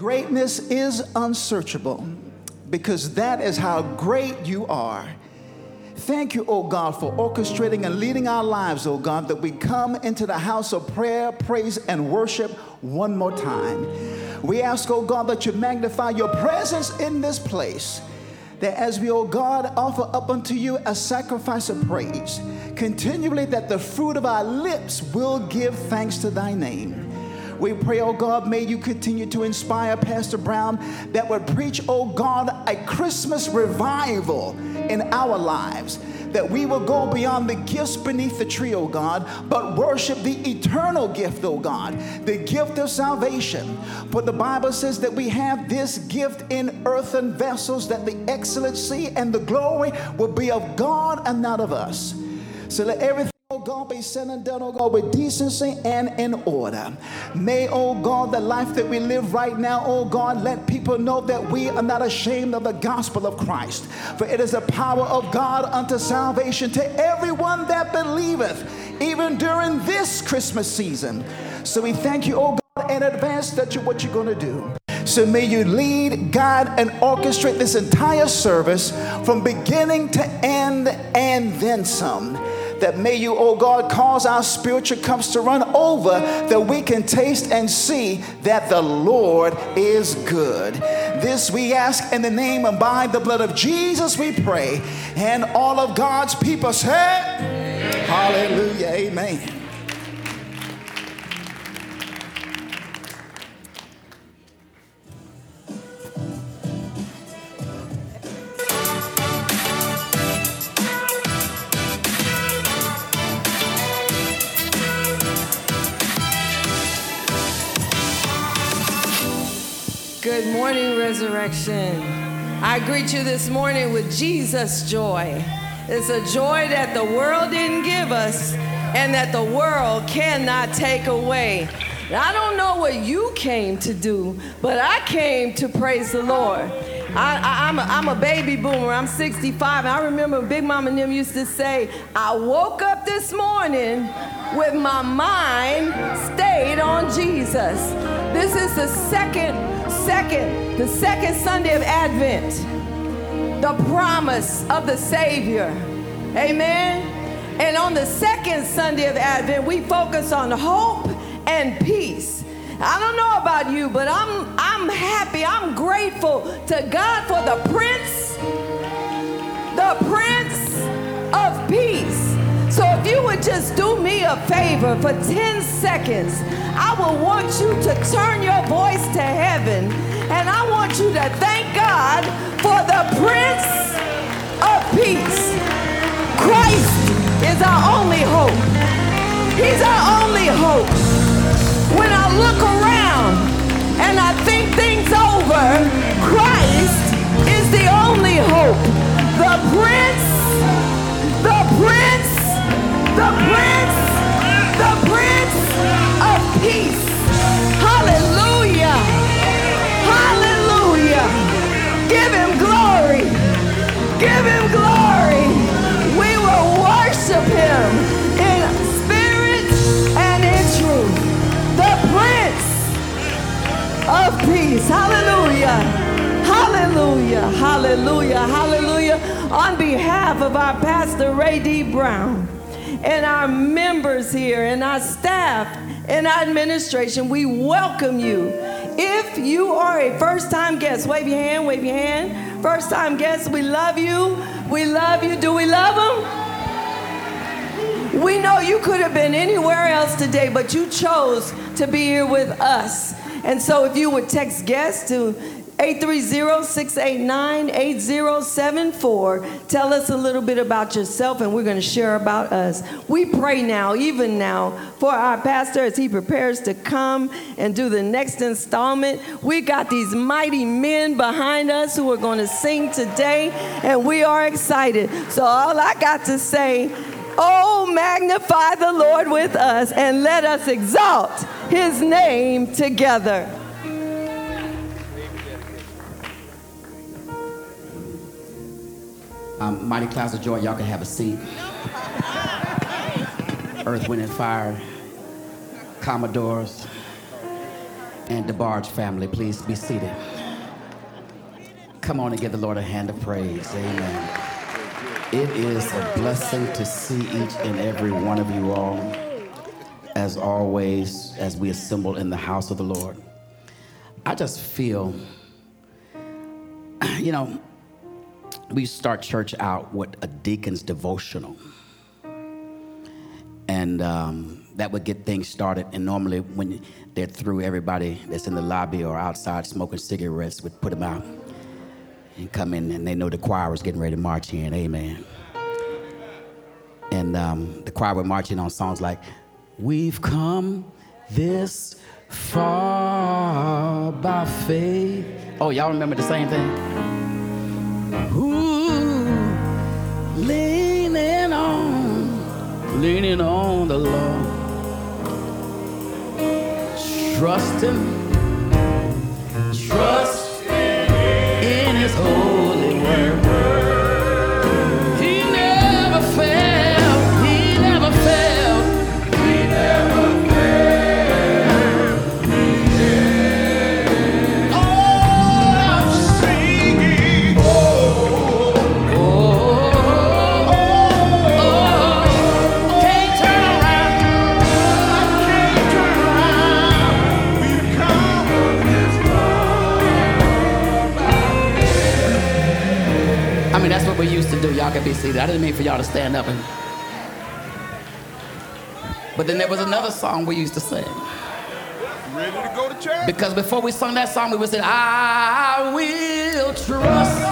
Greatness is unsearchable because that is how great you are. Thank you, oh God, for orchestrating and leading our lives, oh God, that we come into the house of prayer, praise, and worship one more time. We ask, oh God, that you magnify your presence in this place. That as we, oh God, offer up unto you a sacrifice of praise, continually that the fruit of our lips will give thanks to thy name. We pray, oh God, may you continue to inspire Pastor Brown that would preach, oh God, a Christmas revival in our lives. That we will go beyond the gifts beneath the tree, oh God, but worship the eternal gift, oh God, the gift of salvation. For the Bible says that we have this gift in earthen vessels, that the excellency and the glory will be of God and not of us. So let everything God, be said and done, oh God, with decency and in order. May, oh God, the life that we live right now, oh God, let people know that we are not ashamed of the gospel of Christ. For it is the power of God unto salvation to everyone that believeth, even during this Christmas season. So we thank you, oh God, in advance that you what you're going to do. So may you lead, guide, and orchestrate this entire service from beginning to end and then some that may you, oh God, cause our spiritual cups to run over that we can taste and see that the Lord is good. This we ask in the name and by the blood of Jesus we pray. And all of God's people say, Hallelujah, Amen. Good morning, resurrection. I greet you this morning with Jesus' joy. It's a joy that the world didn't give us and that the world cannot take away. I don't know what you came to do, but I came to praise the Lord. I, am a, I'm a baby boomer. I'm 65. And I remember Big Mama and them used to say, I woke up this morning with my mind stayed on Jesus. This is the second second, the second Sunday of Advent, the promise of the Savior. Amen. And on the second Sunday of Advent, we focus on hope and peace. I don't know about you, but I'm I'm happy. I'm grateful to God for the Prince, the Prince of Peace. So if you would just do me a favor for 10 seconds, I will want you to turn your voice to heaven and I want you to thank God for the Prince of Peace. Christ is our only hope. He's our only hope. Look around and I think things over, Christ is the only hope. The Prince, the Prince, the Prince, the Prince of Peace. Hallelujah. Hallelujah. Hallelujah. On behalf of our pastor, Ray D. Brown, and our members here, and our staff, and our administration, we welcome you. If you are a first time guest, wave your hand, wave your hand. First time guest, we love you. We love you. Do we love them? We know you could have been anywhere else today, but you chose to be here with us. And so if you would text guest to 830-689-8074. Tell us a little bit about yourself and we're going to share about us. We pray now, even now, for our pastor as he prepares to come and do the next installment. We got these mighty men behind us who are going to sing today and we are excited. So all I got to say, oh, magnify the Lord with us and let us exalt his name together. Um, Mighty Clouds of Joy, y'all can have a seat. Earth, Wind, and Fire, Commodores. and DeBarge family, please be seated. Come on and give the Lord a hand of praise. Amen. It is a blessing to see each and every one of you all, as always, as we assemble in the house of the Lord. I just feel, you know, we start church out with a deacon's devotional. And um, that would get things started. And normally, when they're through, everybody that's in the lobby or outside smoking cigarettes would put them out and come in, and they know the choir was getting ready to march in. Amen. And um, the choir would march in on songs like, We've come this far by faith. Oh, y'all remember the same thing? Ooh, leaning on, leaning on the Lord, trusting, trusting I didn't mean for y'all to stand up. And... But then there was another song we used to sing. Ready to go to church? Because before we sung that song, we would say, I will trust.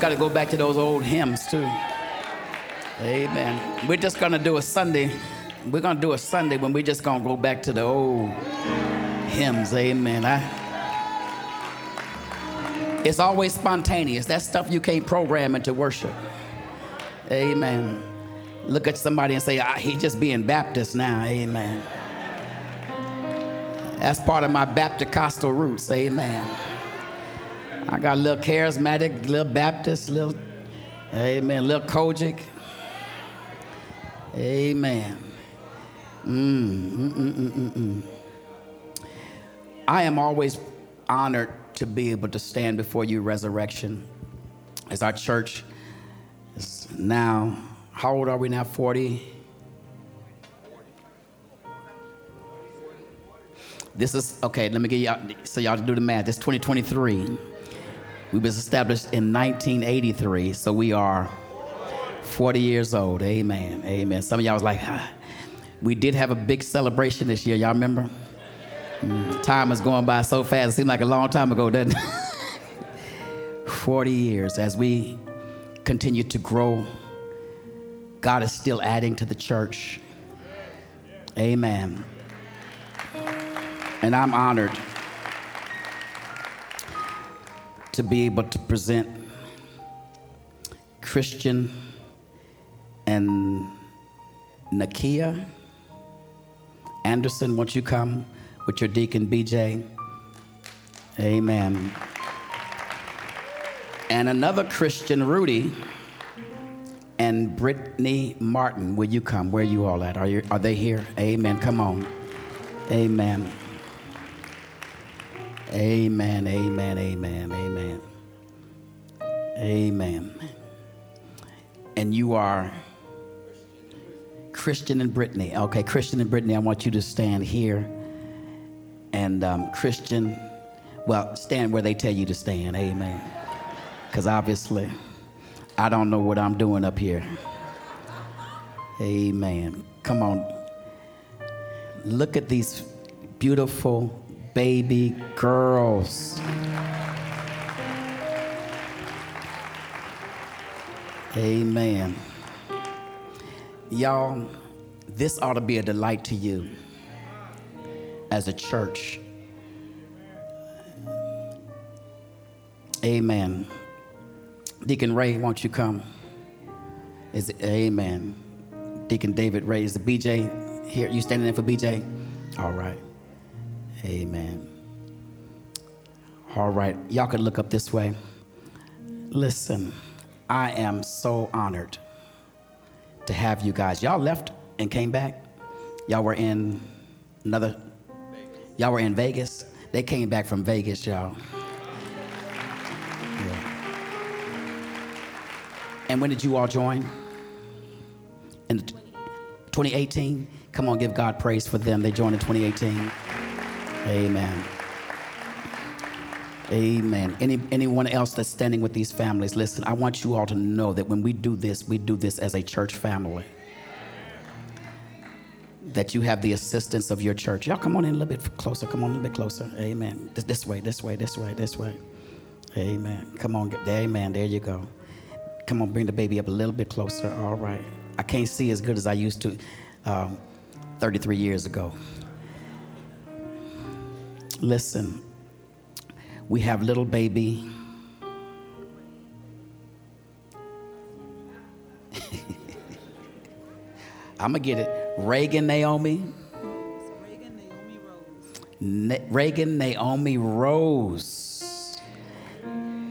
Got to go back to those old hymns too. Amen. We're just gonna do a Sunday. We're gonna do a Sunday when we're just gonna go back to the old hymns. Amen. I, it's always spontaneous. That stuff you can't program into worship. Amen. Look at somebody and say, ah, he just being Baptist now. Amen. That's part of my Baptist roots. Amen. I got a little charismatic, little Baptist, little, amen, little COGIC. Amen. Mm, mm, mm, mm, mm, mm. I am always honored to be able to stand before you, resurrection, as our church is now, how old are we now? 40? This is, okay, let me get y'all, so y'all do the math. This 2023. We was established in 1983, so we are 40 years old. Amen. Amen. Some of y'all was like, ah. we did have a big celebration this year. Y'all remember? Mm, time is going by so fast. It seemed like a long time ago, doesn't it? 40 years as we continue to grow. God is still adding to the church. Amen. And I'm honored to be able to present Christian and Nakia Anderson. Won't you come with your deacon BJ? Amen. And another Christian, Rudy, and Brittany Martin. Will you come? Where you all at? Are, you, are they here? Amen. Come on. Amen. Amen, amen, amen, amen. Amen. And you are Christian and Brittany. Okay, Christian and Brittany, I want you to stand here. And um, Christian, well, stand where they tell you to stand. Amen. Because obviously, I don't know what I'm doing up here. Amen. Come on. Look at these beautiful baby girls. Amen. Y'all, this ought to be a delight to you as a church. Amen. Deacon Ray, won't you come? Is it, amen. Deacon David Ray, is the BJ here? You standing in for BJ? All right. Amen. All right, y'all can look up this way. Listen, I am so honored to have you guys. Y'all left and came back. Y'all were in another, y'all were in Vegas. They came back from Vegas, y'all. Yeah. And when did you all join? In 2018? Come on, give God praise for them. They joined in 2018. Amen. Amen. Any, anyone else that's standing with these families, listen, I want you all to know that when we do this, we do this as a church family. That you have the assistance of your church. Y'all come on in a little bit closer. Come on a little bit closer. Amen. This, this way, this way, this way, this way. Amen. Come on. Amen. There you go. Come on, bring the baby up a little bit closer. All right. I can't see as good as I used to um, 33 years ago. Listen, we have little baby. I'm going to get it. Reagan Naomi. Na- Reagan Naomi Rose.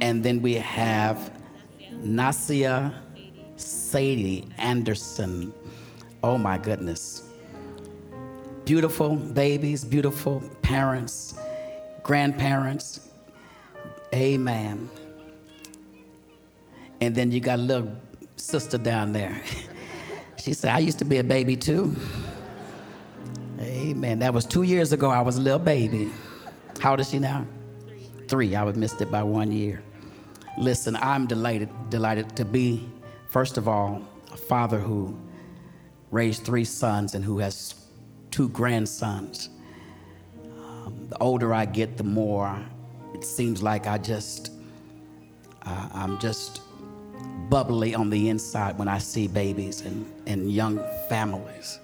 And then we have Nasia Sadie Anderson. Oh my goodness. Beautiful babies, beautiful parents grandparents. Amen. And then you got a little sister down there. she said, I used to be a baby too. Amen. That was two years ago. I was a little baby. How old is she now? Three. I would missed it by one year. Listen, I'm delighted, delighted to be, first of all, a father who raised three sons and who has two grandsons the older I get, the more it seems like I just, uh, I'm just bubbly on the inside when I see babies and, and young families.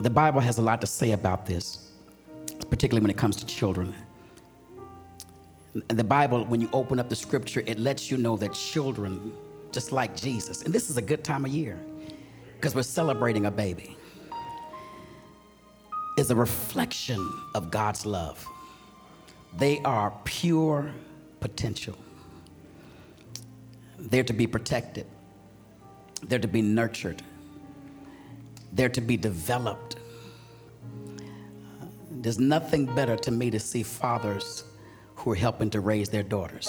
The Bible has a lot to say about this, particularly when it comes to children. And the Bible, when you open up the scripture, it lets you know that children just like Jesus. And this is a good time of year because we're celebrating a baby. Is a reflection of God's love. They are pure potential. They're to be protected, they're to be nurtured, they're to be developed. There's nothing better to me to see fathers who are helping to raise their daughters.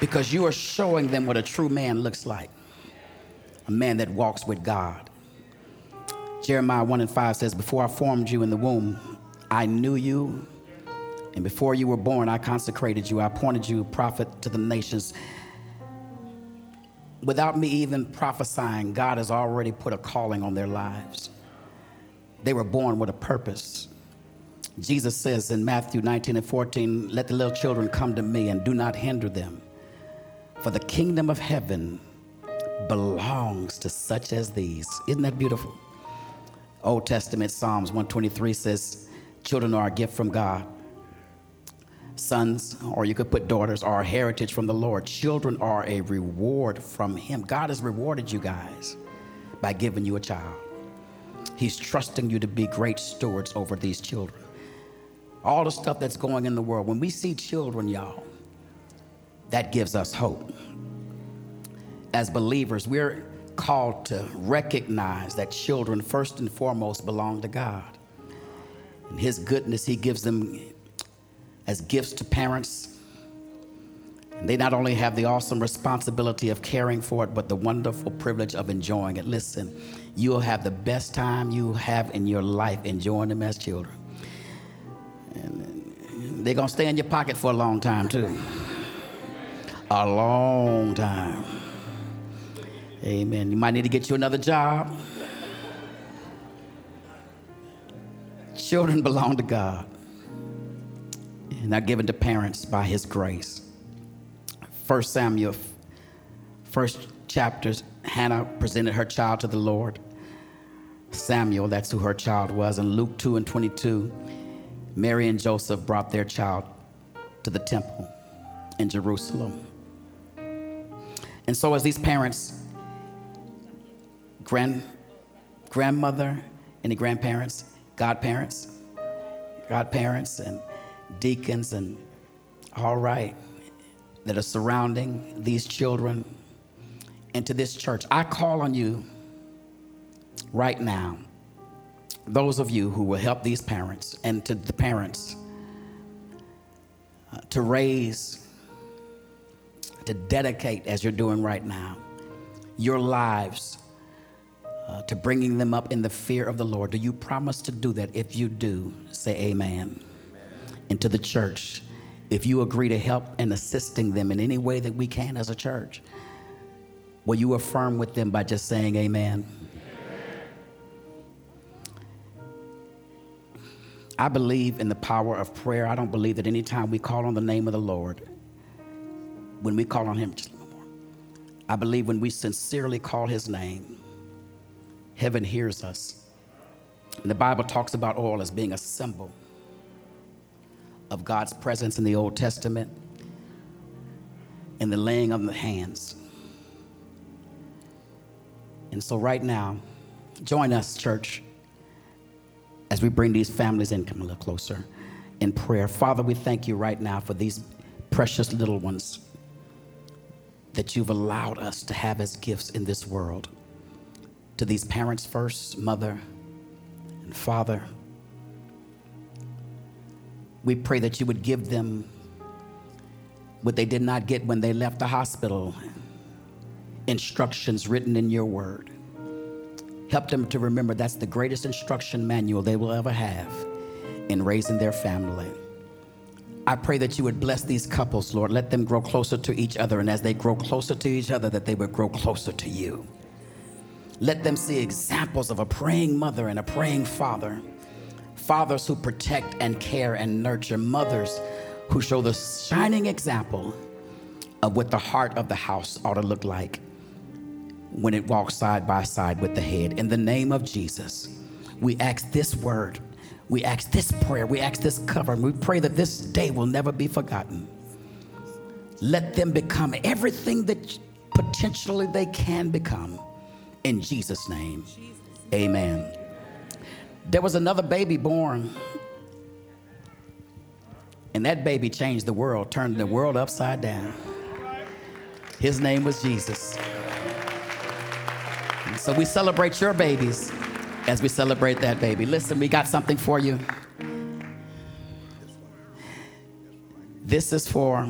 Because you are showing them what a true man looks like a man that walks with God. Jeremiah 1 and 5 says, Before I formed you in the womb, I knew you. And before you were born, I consecrated you. I appointed you a prophet to the nations. Without me even prophesying, God has already put a calling on their lives. They were born with a purpose. Jesus says in Matthew 19 and 14, Let the little children come to me and do not hinder them, for the kingdom of heaven belongs to such as these. Isn't that beautiful? Old Testament Psalms 123 says, Children are a gift from God. Sons, or you could put daughters, are a heritage from the Lord. Children are a reward from Him. God has rewarded you guys by giving you a child. He's trusting you to be great stewards over these children. All the stuff that's going in the world, when we see children, y'all, that gives us hope. As believers, we're called to recognize that children, first and foremost, belong to God. And His goodness, He gives them as gifts to parents. And they not only have the awesome responsibility of caring for it, but the wonderful privilege of enjoying it. Listen, you'll have the best time you have in your life enjoying them as children. And they're going to stay in your pocket for a long time, too. A long time. Amen. You might need to get you another job. Children belong to God and are given to parents by His grace. First Samuel, first chapters, Hannah presented her child to the Lord. Samuel, that's who her child was. In Luke 2 and 22, Mary and Joseph brought their child to the temple in Jerusalem. And so, as these parents grand, grandmother, any grandparents, godparents, godparents, and deacons, and all right, that are surrounding these children and to this church. I call on you right now, those of you who will help these parents and to the parents uh, to raise, to dedicate as you're doing right now, your lives uh, to bringing them up in the fear of the Lord. Do you promise to do that? If you do, say amen. amen. And to the church, if you agree to help and assisting them in any way that we can as a church, will you affirm with them by just saying amen? I believe in the power of prayer. I don't believe that anytime we call on the name of the Lord, when we call on Him, just a little more. I believe when we sincerely call His name, heaven hears us. And the Bible talks about oil as being a symbol of God's presence in the Old Testament and the laying of the hands. And so, right now, join us, church, as we bring these families in. Come a little closer in prayer. Father, we thank you right now for these precious little ones that you've allowed us to have as gifts in this world to these parents first, mother and father. We pray that you would give them what they did not get when they left the hospital instructions written in your word. Help them to remember that's the greatest instruction manual they will ever have in raising their family. I pray that you would bless these couples, Lord. Let them grow closer to each other, and as they grow closer to each other, that they would grow closer to you. Let them see examples of a praying mother and a praying father. Fathers who protect and care and nurture, mothers who show the shining example of what the heart of the house ought to look like when it walks side by side with the head. In the name of Jesus, we ask this word We ask this prayer, we ask this cover, and we pray that this day will never be forgotten. Let them become everything that potentially they can become. In Jesus' name, amen. There was another baby born, and that baby changed the world, turned the world upside down. His name was Jesus. And so we celebrate your babies as we celebrate that baby. Listen, we got something for you. This is for,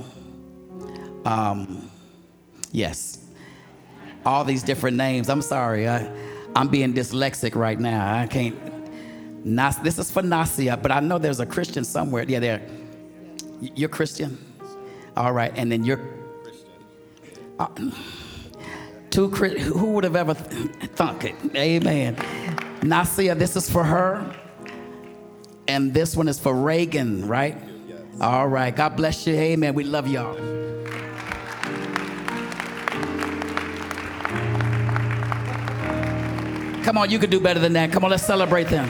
um, yes, all these different names. I'm sorry, I, I'm being dyslexic right now. I can't. Nas, this is for Nasia, but I know there's a Christian somewhere. Yeah, there. You're Christian? All right, and then you're. Uh, two, who would have ever th- thunk it? Amen. Nasia, this is for her. And this one is for Reagan, right? All right. God bless you. Amen. We love y'all. Come on, you can do better than that. Come on, let's celebrate them.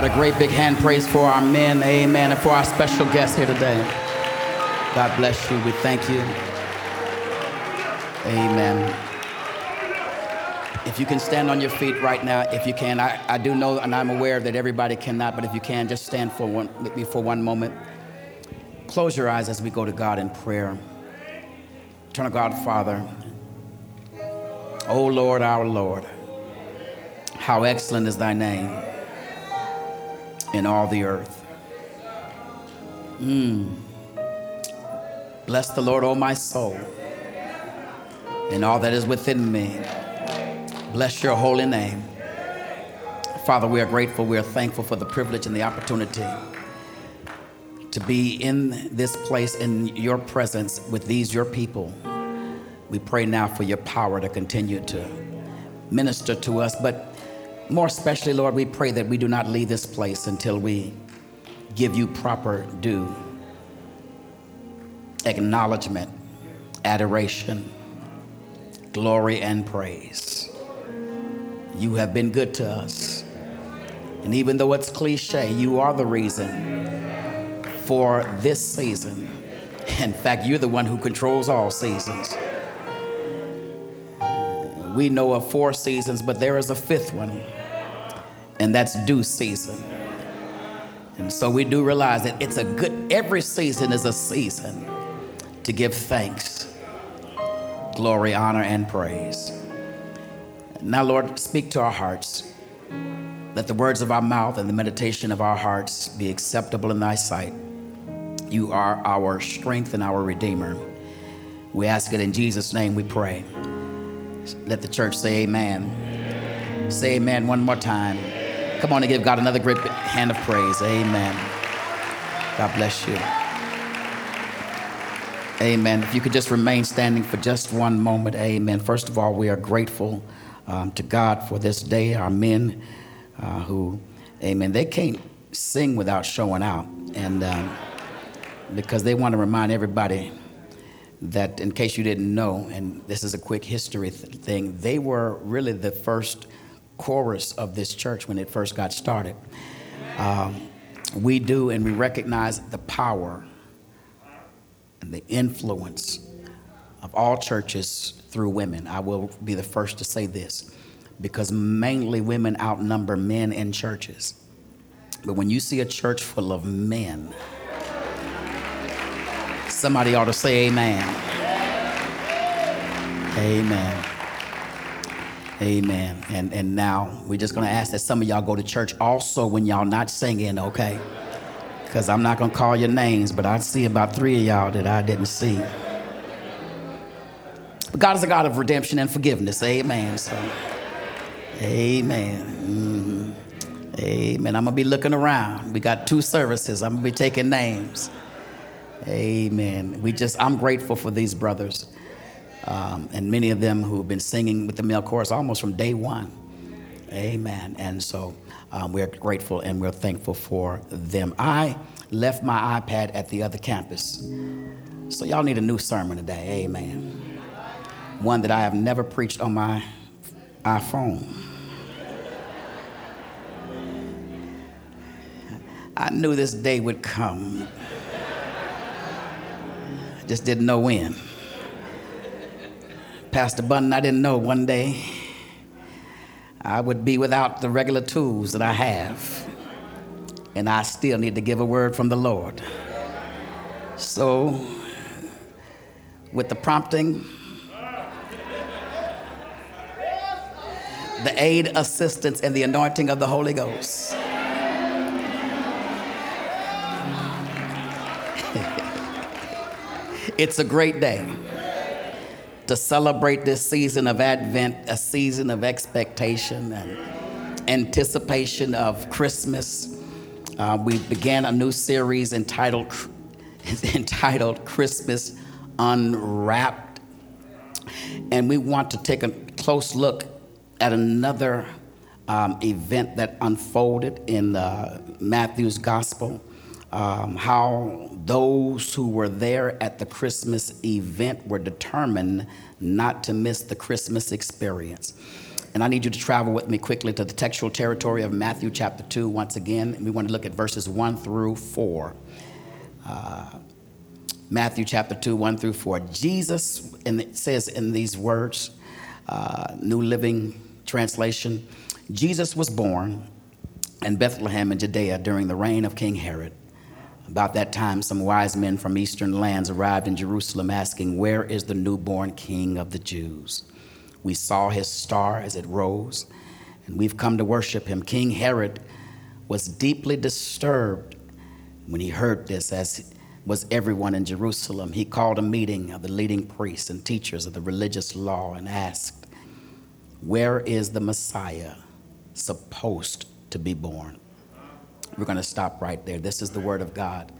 God a great big hand praise for our men. Amen. And for our special guest here today. God bless you. We thank you. Amen. If you can stand on your feet right now, if you can, I, I do know and I'm aware that everybody cannot, but if you can, just stand for one, with me for one moment. Close your eyes as we go to God in prayer. Turn to God, Father. O Lord, our Lord, how excellent is thy name in all the earth. Mm. Bless the Lord, O my soul, and all that is within me. Bless your holy name. Father, we are grateful, we are thankful for the privilege and the opportunity to be in this place in your presence with these, your people. We pray now for your power to continue to minister to us, but more especially, Lord, we pray that we do not leave this place until we give you proper due acknowledgement, adoration, glory, and praise. You have been good to us. And even though it's cliche, you are the reason for this season. In fact, you're the one who controls all seasons. We know of four seasons, but there is a fifth one, and that's due season. And so we do realize that it's a good, every season is a season to give thanks, glory, honor, and praise. Now, Lord, speak to our hearts. Let the words of our mouth and the meditation of our hearts be acceptable in thy sight. You are our strength and our Redeemer. We ask it in Jesus' name we pray. Let the church say amen. Say amen one more time. Come on and give God another great hand of praise. Amen. God bless you. Amen. If you could just remain standing for just one moment. Amen. First of all, we are grateful um, to God for this day. Our men uh, who, amen, they can't sing without showing out. And um, because they want to remind everybody that, in case you didn't know, and this is a quick history th- thing, they were really the first chorus of this church when it first got started. Um, we do, and we recognize the power and the influence of all churches through women. I will be the first to say this because mainly women outnumber men in churches. But when you see a church full of men, somebody ought to say amen. Amen. Amen. And and now we're just gonna ask that some of y'all go to church also when y'all not singing, okay? Because I'm not gonna call your names, but I see about three of y'all that I didn't see. But God is a God of redemption and forgiveness. Amen. So, amen. Mhm. Amen. I'm gonna be looking around. We got two services. I'm gonna be taking names. Amen. We just I'm grateful for these brothers um, and many of them who have been singing with the male chorus almost from day one. Amen. And so um, we're grateful and we're thankful for them. I left my iPad at the other campus. So y'all need a new sermon today. Amen. One that I have never preached on my iPhone. I knew this day would come. Just didn't know when. Pastor Bunton, I didn't know one day I would be without the regular tools that I have. And I still need to give a word from the Lord. So, with the prompting, the aid, assistance, and the anointing of the Holy Ghost. it's a great day to celebrate this season of Advent, a season of expectation and anticipation of Christmas. Uh, we began a new series entitled entitled Christmas Unwrapped, and we want to take a close look at another um, event that unfolded in uh, Matthew's Gospel. Um, how those who were there at the Christmas event were determined not to miss the Christmas experience. And I need you to travel with me quickly to the textual territory of Matthew chapter 2 once again. We want to look at verses 1 through 4. Uh, Matthew chapter 2, 1 through 4. Jesus, and it says in these words, uh, New Living Translation, Jesus was born in Bethlehem in Judea during the reign of King Herod. About that time, some wise men from eastern lands arrived in Jerusalem asking, Where is the newborn king of the Jews? We saw his star as it rose, and we've come to worship him. King Herod was deeply disturbed when he heard this, as was everyone in Jerusalem. He called a meeting of the leading priests and teachers of the religious law and asked, Where is the Messiah supposed to be born? We're going to stop right there. This is the word of God.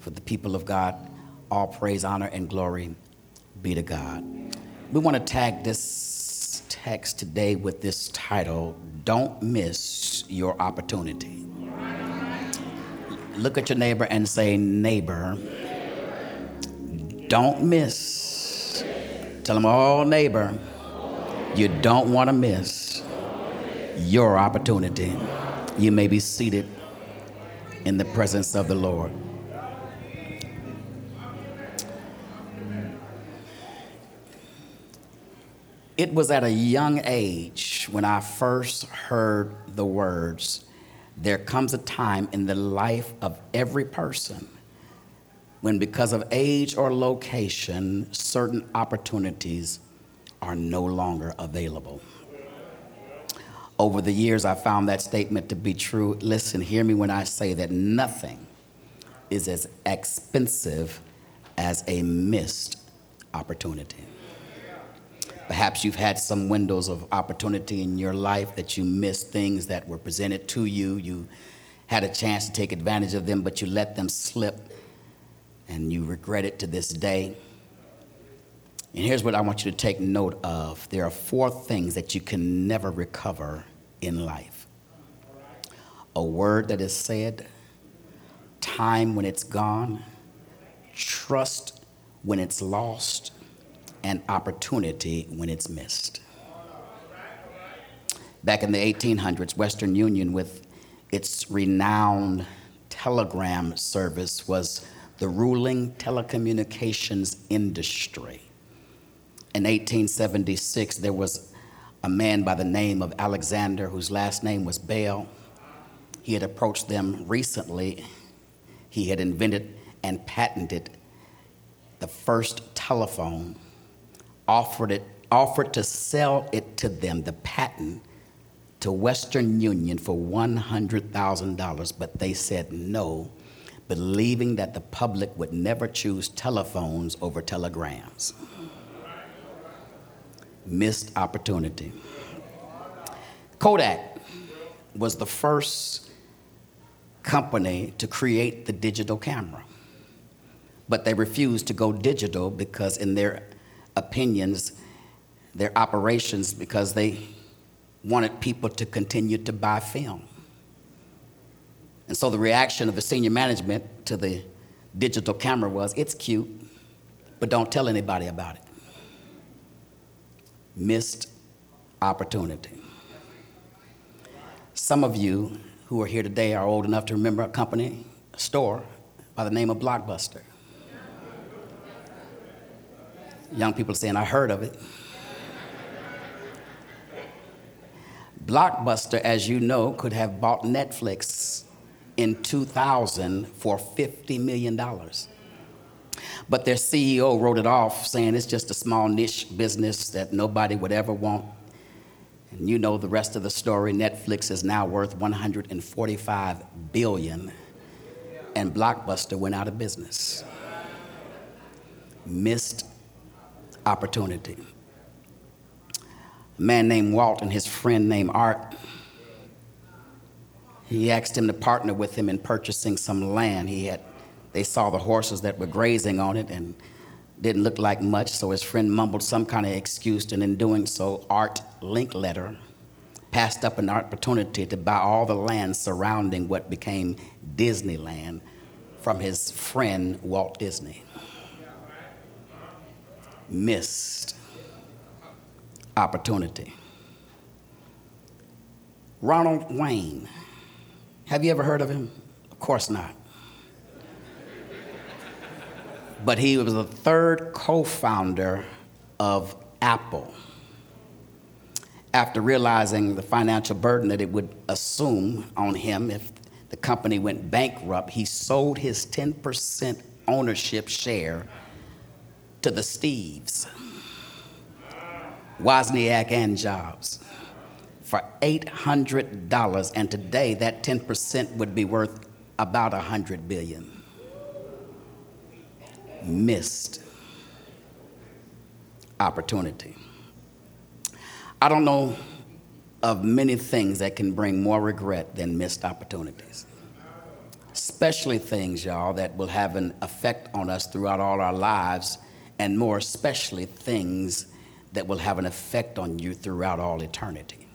For the people of God, all praise, honor, and glory be to God. We want to tag this text today with this title Don't Miss Your Opportunity. Look at your neighbor and say, Neighbor, don't miss. Tell them, Oh, neighbor, you don't want to miss your opportunity. You may be seated in the presence of the Lord. It was at a young age when I first heard the words, There comes a time in the life of every person when, because of age or location, certain opportunities are no longer available. Over the years, I found that statement to be true. Listen, hear me when I say that nothing is as expensive as a missed opportunity. Perhaps you've had some windows of opportunity in your life that you missed things that were presented to you. You had a chance to take advantage of them, but you let them slip and you regret it to this day. And here's what I want you to take note of there are four things that you can never recover in life a word that is said, time when it's gone, trust when it's lost, and opportunity when it's missed. Back in the 1800s, Western Union, with its renowned telegram service, was the ruling telecommunications industry. In 1876, there was a man by the name of Alexander, whose last name was Bell. He had approached them recently. He had invented and patented the first telephone offered, it, offered to sell it to them, the patent, to Western Union for $100,000, but they said no, believing that the public would never choose telephones over telegrams. Missed opportunity. Kodak was the first company to create the digital camera, but they refused to go digital because, in their opinions, their operations because they wanted people to continue to buy film. And so the reaction of the senior management to the digital camera was it's cute, but don't tell anybody about it. Missed opportunity. Some of you who are here today are old enough to remember a company, a store by the name of Blockbuster. Young people saying, I heard of it. Blockbuster, as you know, could have bought Netflix in 2000 for $50 million. But their CEO wrote it off, saying it's just a small niche business that nobody would ever want. And you know the rest of the story. Netflix is now worth 145 billion, and Blockbuster went out of business. Missed opportunity. A man named Walt and his friend named Art, he asked him to partner with him in purchasing some land. He had, they saw the horses that were grazing on it and didn't look like much, so his friend mumbled some kind of excuse, and in doing so, Art Linkletter passed up an opportunity to buy all the land surrounding what became Disneyland from his friend Walt Disney. Missed opportunity. Ronald Wayne. Have you ever heard of him? Of course not. But he was the third co founder of Apple. After realizing the financial burden that it would assume on him if the company went bankrupt, he sold his 10% ownership share to the Steves, Wozniak and Jobs, for $800. And today, that 10% would be worth about 100 billion. Missed opportunity. I don't know of many things that can bring more regret than missed opportunities. Especially things, y'all, that will have an effect on us throughout all our lives, and more especially things that will have an effect on you throughout all eternity.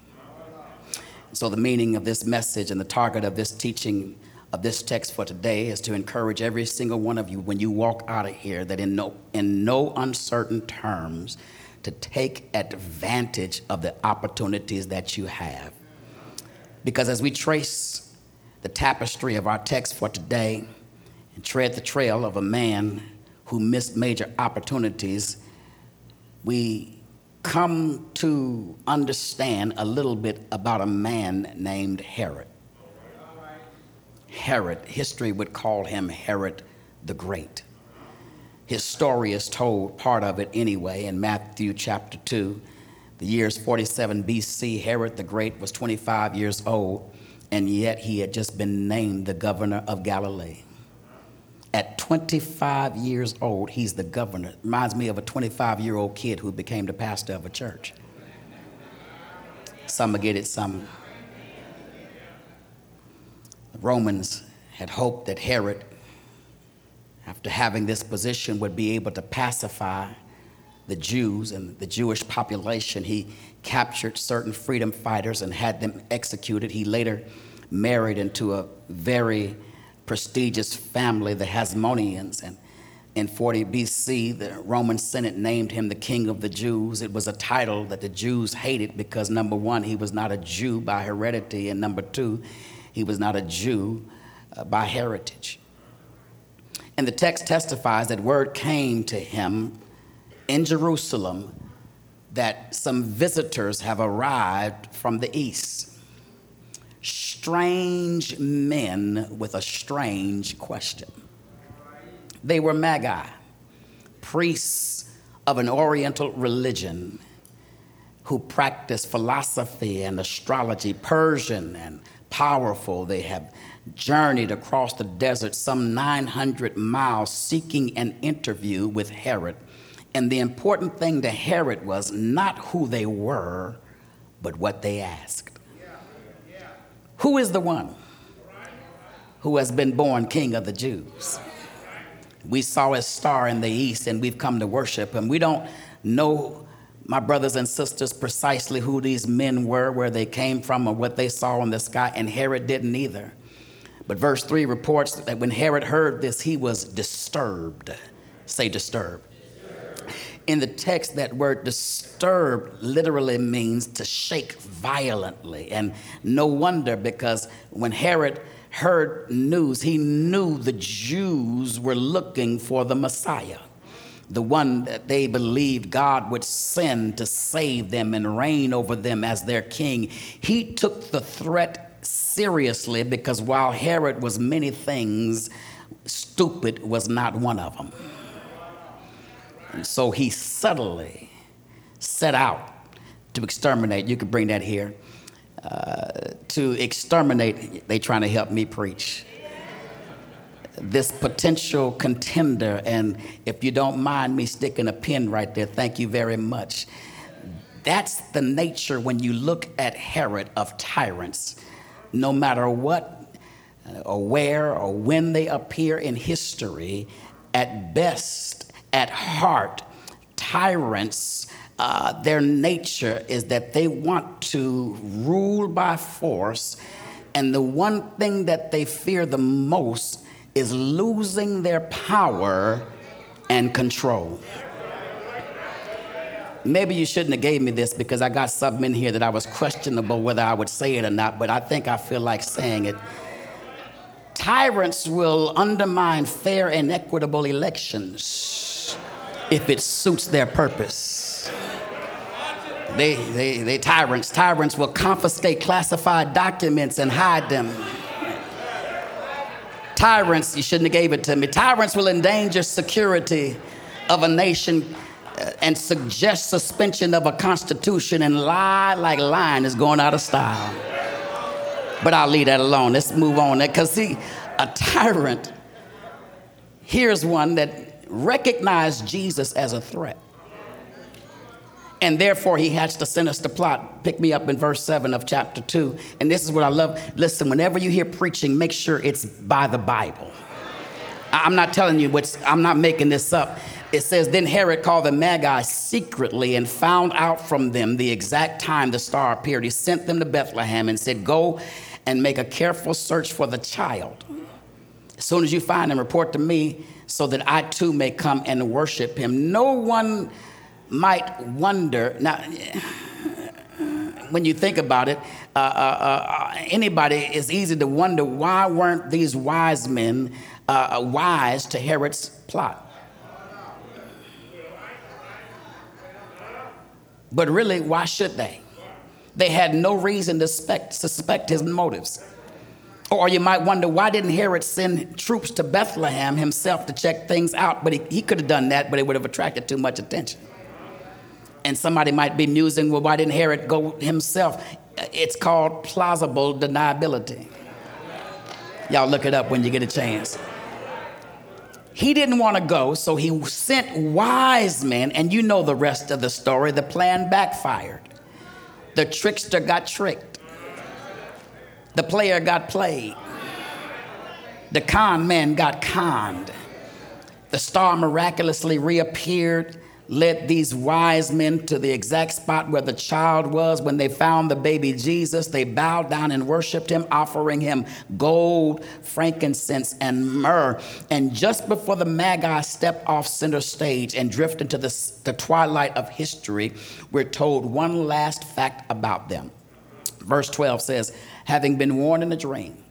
So, the meaning of this message and the target of this teaching of this text for today is to encourage every single one of you when you walk out of here that in no, in no uncertain terms, to take advantage of the opportunities that you have. Because as we trace the tapestry of our text for today and tread the trail of a man who missed major opportunities, we come to understand a little bit about a man named Herod. Herod, history would call him Herod the Great. His story is told, part of it anyway, in Matthew chapter 2. The years 47 BC, Herod the Great was 25 years old, and yet he had just been named the governor of Galilee. At 25 years old, he's the governor. Reminds me of a 25 year old kid who became the pastor of a church. Some get it, some. Romans had hoped that Herod after having this position, would be able to pacify the Jews and the Jewish population. He captured certain freedom fighters and had them executed. He later married into a very prestigious family, the Hasmoneans. And in 40 BC, the Roman Senate named him the King of the Jews. It was a title that the Jews hated because, number one, he was not a Jew by heredity, and number two, he was not a Jew uh, by heritage. And the text testifies that word came to him in Jerusalem that some visitors have arrived from the east. Strange men with a strange question. They were magi, priests of an oriental religion who practiced philosophy and astrology, Persian and powerful. They have journeyed across the desert some 900 miles seeking an interview with Herod. And the important thing to Herod was not who they were, but what they asked. Who is the one who has been born king of the Jews? We saw his star in the east and we've come to worship him. We don't know, my brothers and sisters, precisely who these men were, where they came from, or what they saw in the sky, and Herod didn't either. But verse 3 reports that when Herod heard this, he was disturbed. Say disturbed. In the text, that word disturbed literally means to shake violently. And no wonder because when Herod heard news, he knew the Jews were looking for the Messiah, the one that they believed God would send to save them and reign over them as their king. He took the threat seriously because while Herod was many things, stupid was not one of them. And so he subtly set out to exterminate. You could bring that here. Uh, to exterminate, they trying to help me preach. This potential contender, and if you don't mind me sticking a pin right there, thank you very much. That's the nature when you look at Herod of tyrants no matter what uh, or where or when they appear in history, at best, at heart, tyrants, uh, their nature is that they want to rule by force. And the one thing that they fear the most is losing their power and control. Maybe you shouldn't have gave me this because I got something in here that I was questionable whether I would say it or not, but I think I feel like saying it. Tyrants will undermine fair and equitable elections if it suits their purpose. They, they, they tyrants. Tyrants will confiscate classified documents and hide them. Tyrants, you shouldn't have gave it to me. Tyrants will endanger security of a nation uh, and suggest suspension of a constitution and lie like lying is going out of style. But I'll leave that alone. Let's move on. Because, see, a tyrant, here's one that recognized Jesus as a threat. And therefore, he hatched a sinister plot. Pick me up in verse 7 of chapter 2. And this is what I love. Listen, whenever you hear preaching, make sure it's by the Bible. I'm not telling you what's, I'm not making this up. It says, Then Herod called the Magi secretly and found out from them the exact time the star appeared. He sent them to Bethlehem and said, Go and make a careful search for the child. As soon as you find him, report to me so that I too may come and worship him. No one might wonder now when you think about it uh, uh, uh, anybody it's easy to wonder why weren't these wise men uh, wise to herod's plot but really why should they they had no reason to suspect, suspect his motives or you might wonder why didn't Herod send troops to Bethlehem himself to check things out? But he, he could have done that, but it would have attracted too much attention. And somebody might be musing, well, why didn't Herod go himself? It's called plausible deniability. Y'all look it up when you get a chance. He didn't want to go, so he sent wise men, and you know the rest of the story. The plan backfired. The trickster got tricked. The player got played. The con man got conned. The star miraculously reappeared led these wise men to the exact spot where the child was. When they found the baby Jesus, they bowed down and worshiped him, offering him gold, frankincense, and myrrh. And just before the Magi stepped off center stage and drift into the, the twilight of history, we're told one last fact about them. Verse 12 says, Having been warned in a dream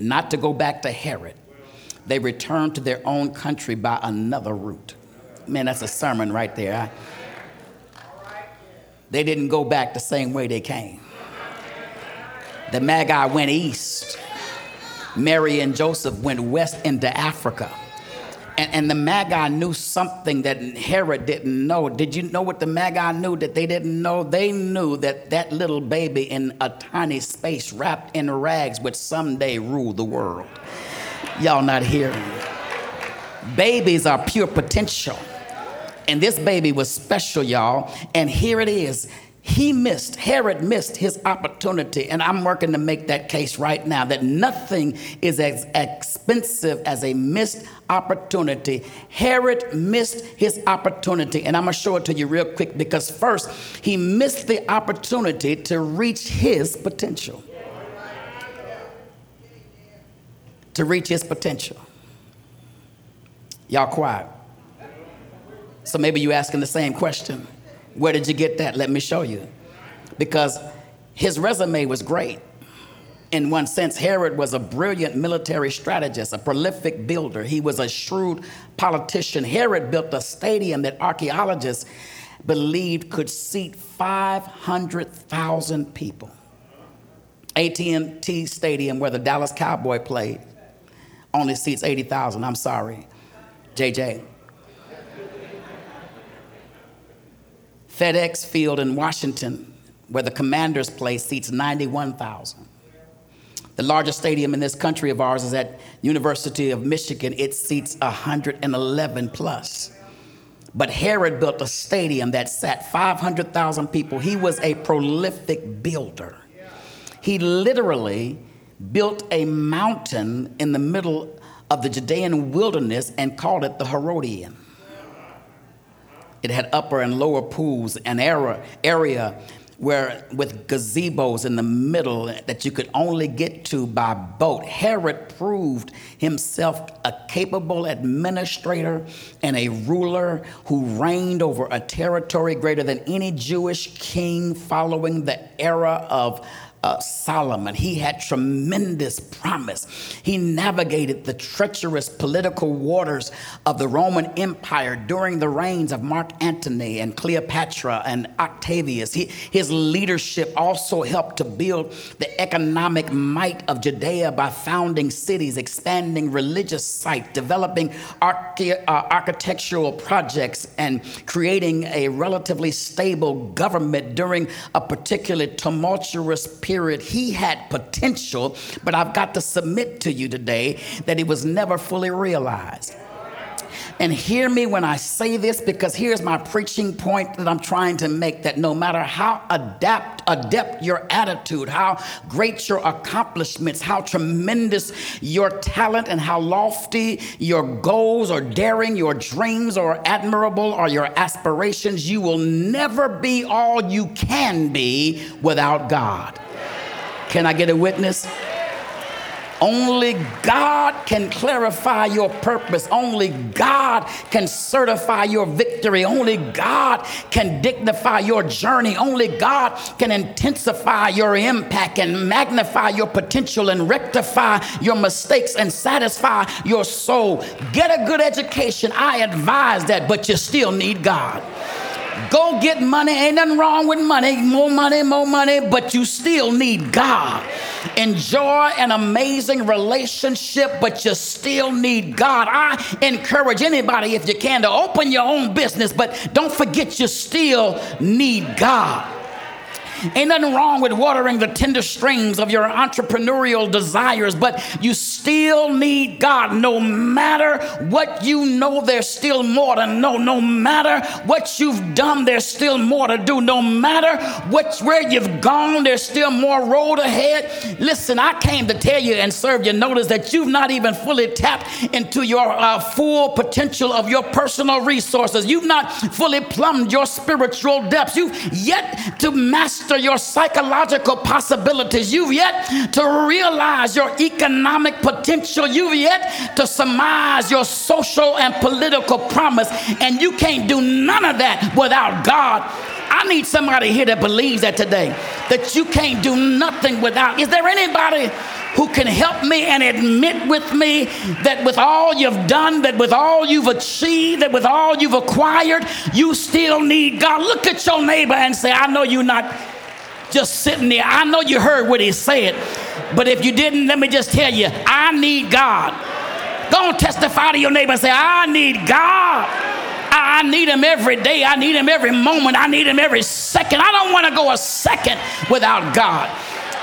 not to go back to Herod, they returned to their own country by another route. Man, that's a sermon right there. They didn't go back the same way they came. The Magi went east. Mary and Joseph went west into Africa. And, and, the Magi knew something that Herod didn't know. Did you know what the Magi knew that they didn't know? They knew that that little baby in a tiny space wrapped in rags would someday rule the world. Y'all not hearing? Babies are pure potential. And this baby was special, y'all. And here it is. He missed, Herod missed his opportunity. And I'm working to make that case right now that nothing is as expensive as a missed opportunity. Herod missed his opportunity. And I'm going to show it to you real quick because first, he missed the opportunity to reach his potential. To reach his potential. Y'all quiet. So maybe you're asking the same question. Where did you get that? Let me show you. Because his resume was great. In one sense, Herod was a brilliant military strategist, a prolific builder. He was a shrewd politician. Herod built a stadium that archaeologists believed could seat 500,000 people. AT&T Stadium, where the Dallas Cowboy played, only seats 80,000. I'm sorry, JJ. FedEx Field in Washington, where the Commanders play, seats 91,000. The largest stadium in this country of ours is at University of Michigan. It seats 111 plus. But Herod built a stadium that sat 500,000 people. He was a prolific builder. He literally built a mountain in the middle of the Judean wilderness and called it the Herodian. It had upper and lower pools, an area, area where with gazebos in the middle that you could only get to by boat. Herod proved himself a capable administrator and a ruler who reigned over a territory greater than any Jewish king following the era of uh, Solomon. He had tremendous promise. He navigated the treacherous political waters of the Roman Empire during the reigns of Mark Antony and Cleopatra and Octavius. He, his leadership also helped to build the economic might of Judea by founding cities, expanding religious sites, developing arche- uh, architectural projects, and creating a relatively stable government during a particularly tumultuous period he had potential, but I've got to submit to you today that it was never fully realized. And hear me when I say this because here's my preaching point that I'm trying to make that no matter how adapt, adept your attitude, how great your accomplishments, how tremendous your talent, and how lofty your goals or daring, your dreams or admirable or your aspirations, you will never be all you can be without God. Can I get a witness? Only God can clarify your purpose. Only God can certify your victory. Only God can dignify your journey. Only God can intensify your impact and magnify your potential and rectify your mistakes and satisfy your soul. Get a good education. I advise that, but you still need God. Go get money. Ain't nothing wrong with money. More money, more money, but you still need God. Enjoy an amazing relationship, but you still need God. I encourage anybody, if you can, to open your own business, but don't forget you still need God. Ain't nothing wrong with watering the tender strings of your entrepreneurial desires, but you still need God. No matter what you know, there's still more to know. No matter what you've done, there's still more to do. No matter where you've gone, there's still more road ahead. Listen, I came to tell you and serve you notice that you've not even fully tapped into your uh, full potential of your personal resources. You've not fully plumbed your spiritual depths. You've yet to master your psychological possibilities. You've yet to realize your economic potential. You've yet to surmise your social and political promise. And you can't do none of that without God. I need somebody here that believes that today, that you can't do nothing without. Is there anybody who can help me and admit with me that with all you've done, that with all you've achieved, that with all you've acquired, you still need God? Look at your neighbor and say, I know you're not just sitting there. I know you heard what he said, but if you didn't, let me just tell you, I need God. Go and testify to your neighbor and say, I need God. I need him every day. I need him every moment. I need him every second. I don't want to go a second without God.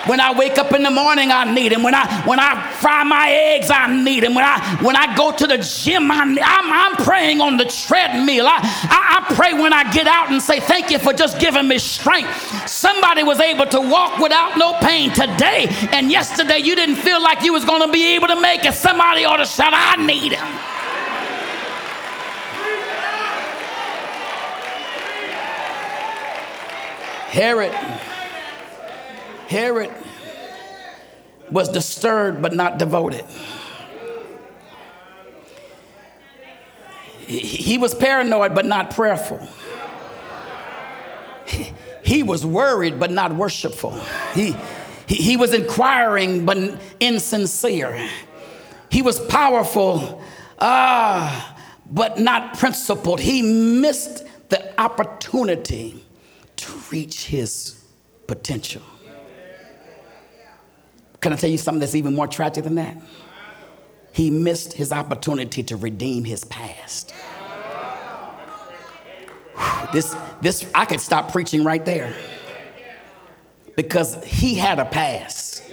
When I wake up in the morning, I need him. When I when I fry my eggs, I need him. When I when I go to the gym, I, am I'm, I'm praying on the treadmill. I, I, I pray when I get out and say, Thank you for just giving me strength. Somebody was able to walk without no pain today, and yesterday you didn't feel like you was to be able to make it. Somebody ought to shout, I need him. Herod Herod was disturbed but not devoted. He was paranoid but not prayerful. He was worried but not worshipful. He, he, he was inquiring but insincere. He was powerful uh, but not principled. He missed the opportunity to reach his potential. Can I tell you something that's even more tragic than that? He missed his opportunity to redeem his past. This, this, I could stop preaching right there because he had a past.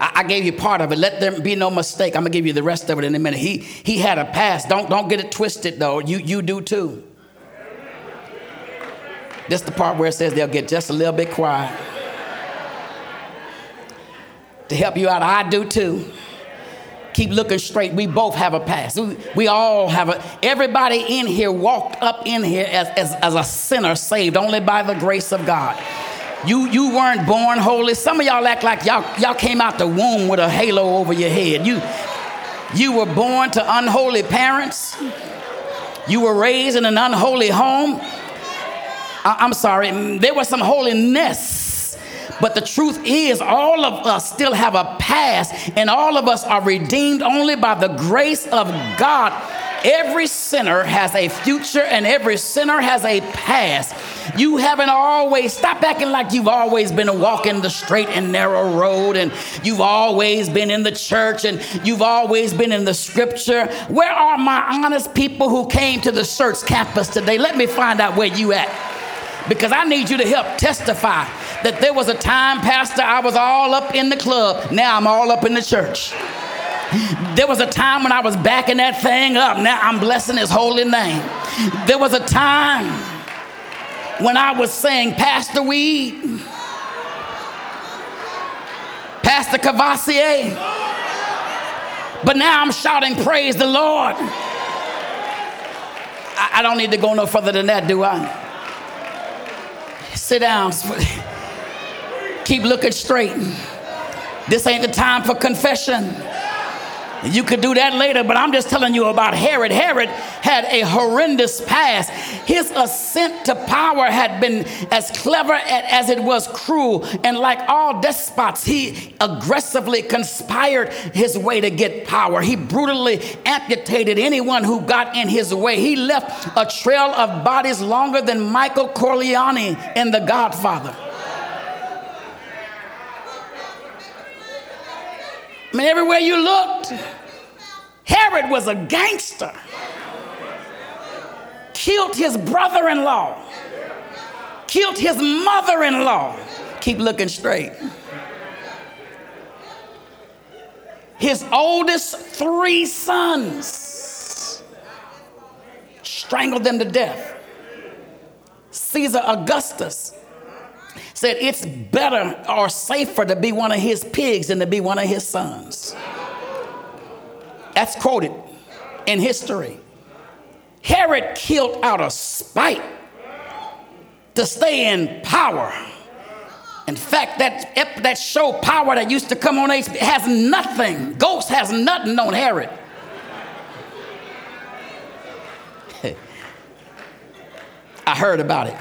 I, gave you part of it. Let there be no mistake. I'm gonna give you the rest of it in a minute. He, he had a past. Don't, don't get it twisted though. You, you do too. This is the part where it says they'll get just a little bit quiet to help you out. I do too. Keep looking straight. We both have a past. We, we all have a, everybody in here walked up in here as, as, as a sinner saved only by the grace of God. You, you weren't born holy. Some of y'all act like y'all, y'all came out the womb with a halo over your head. You, you were born to unholy parents. You were raised in an unholy home. I, I'm sorry, there was some holiness. But the truth is, all of us still have a past, and all of us are redeemed only by the grace of God. Every sinner has a future, and every sinner has a past. You haven't always, stop acting like you've always been walking the straight and narrow road, and you've always been in the church, and you've always been in the scripture. Where are my honest people who came to the church campus today? Let me find out where you at because I need you to help testify that there was a time, Pastor, I was all up in the club. Now I'm all up in the church. There was a time when I was backing that thing up. Now I'm blessing his holy name. There was a time when I was saying, Pastor Weed, Pastor Courvoisier, but now I'm shouting, Praise the Lord. I, I don't need to go no further than that, do I? Sit down. Keep looking straight. This ain't the time for confession. You could do that later, but I'm just telling you about Herod. Herod had a horrendous past. His ascent to power had been as clever as it was cruel. And like all despots, he aggressively conspired his way to get power. He brutally amputated anyone who got in his way. He left a trail of bodies longer than Michael Corleone in The Godfather. I mean, everywhere you looked, Herod was a gangster. Killed his brother in law, killed his mother in law. Keep looking straight. His oldest three sons strangled them to death. Caesar Augustus said it's better or safer to be one of his pigs than to be one of his sons. That's quoted in history. Herod killed out of spite to stay in power. In fact, that, that show Power that used to come on HBO has nothing. Ghost has nothing on Herod. I heard about it.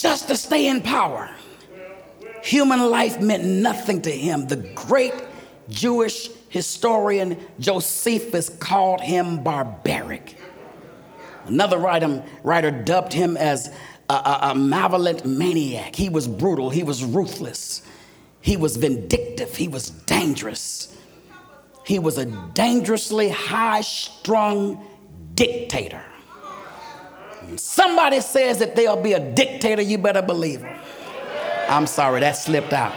Just to stay in power. Human life meant nothing to him. The great Jewish historian Josephus called him barbaric. Another writer, writer dubbed him as a, a, a malevolent maniac. He was brutal, he was ruthless, he was vindictive, he was dangerous. He was a dangerously high strung dictator. Somebody says that there'll be a dictator, you better believe him. I'm sorry, that slipped out.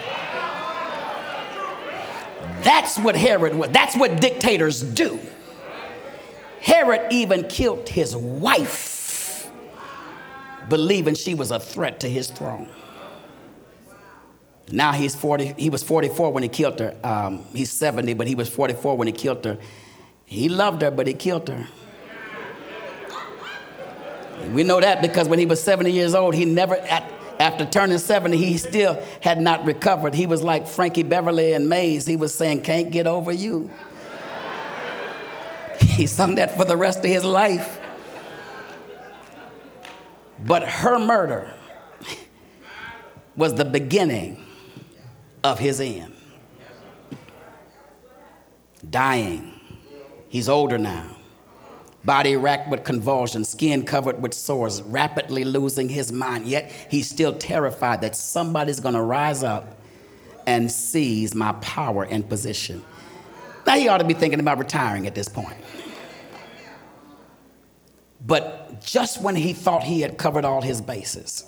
That's what Herod was. That's what dictators do. Herod even killed his wife, believing she was a threat to his throne. Now he's 40, he was 44 when he killed her. Um, he's 70, but he was 44 when he killed her. He loved her, but he killed her. We know that because when he was 70 years old, he never, at, after turning 70, he still had not recovered. He was like Frankie Beverly and Maze. He was saying, Can't get over you. He sung that for the rest of his life. But her murder was the beginning of his end. Dying. He's older now body racked with convulsions, skin covered with sores, rapidly losing his mind. Yet he's still terrified that somebody's going to rise up and seize my power and position. Now he ought to be thinking about retiring at this point. But just when he thought he had covered all his bases,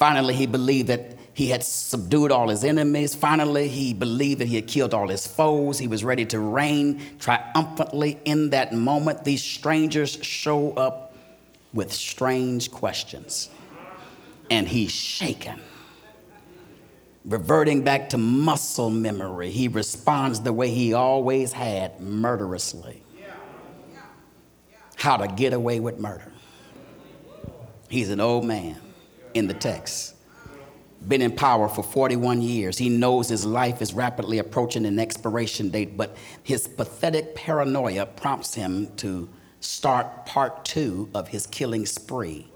finally he believed that he had subdued all his enemies. Finally, he believed that he had killed all his foes. He was ready to reign triumphantly in that moment. These strangers show up with strange questions, and he's shaken. reverting back to muscle memory, he responds the way he always had murderously. How to get away with murder. He's an old man in the text, been in power for 41 years. He knows his life is rapidly approaching an expiration date, but his pathetic paranoia prompts him to start part two of his killing spree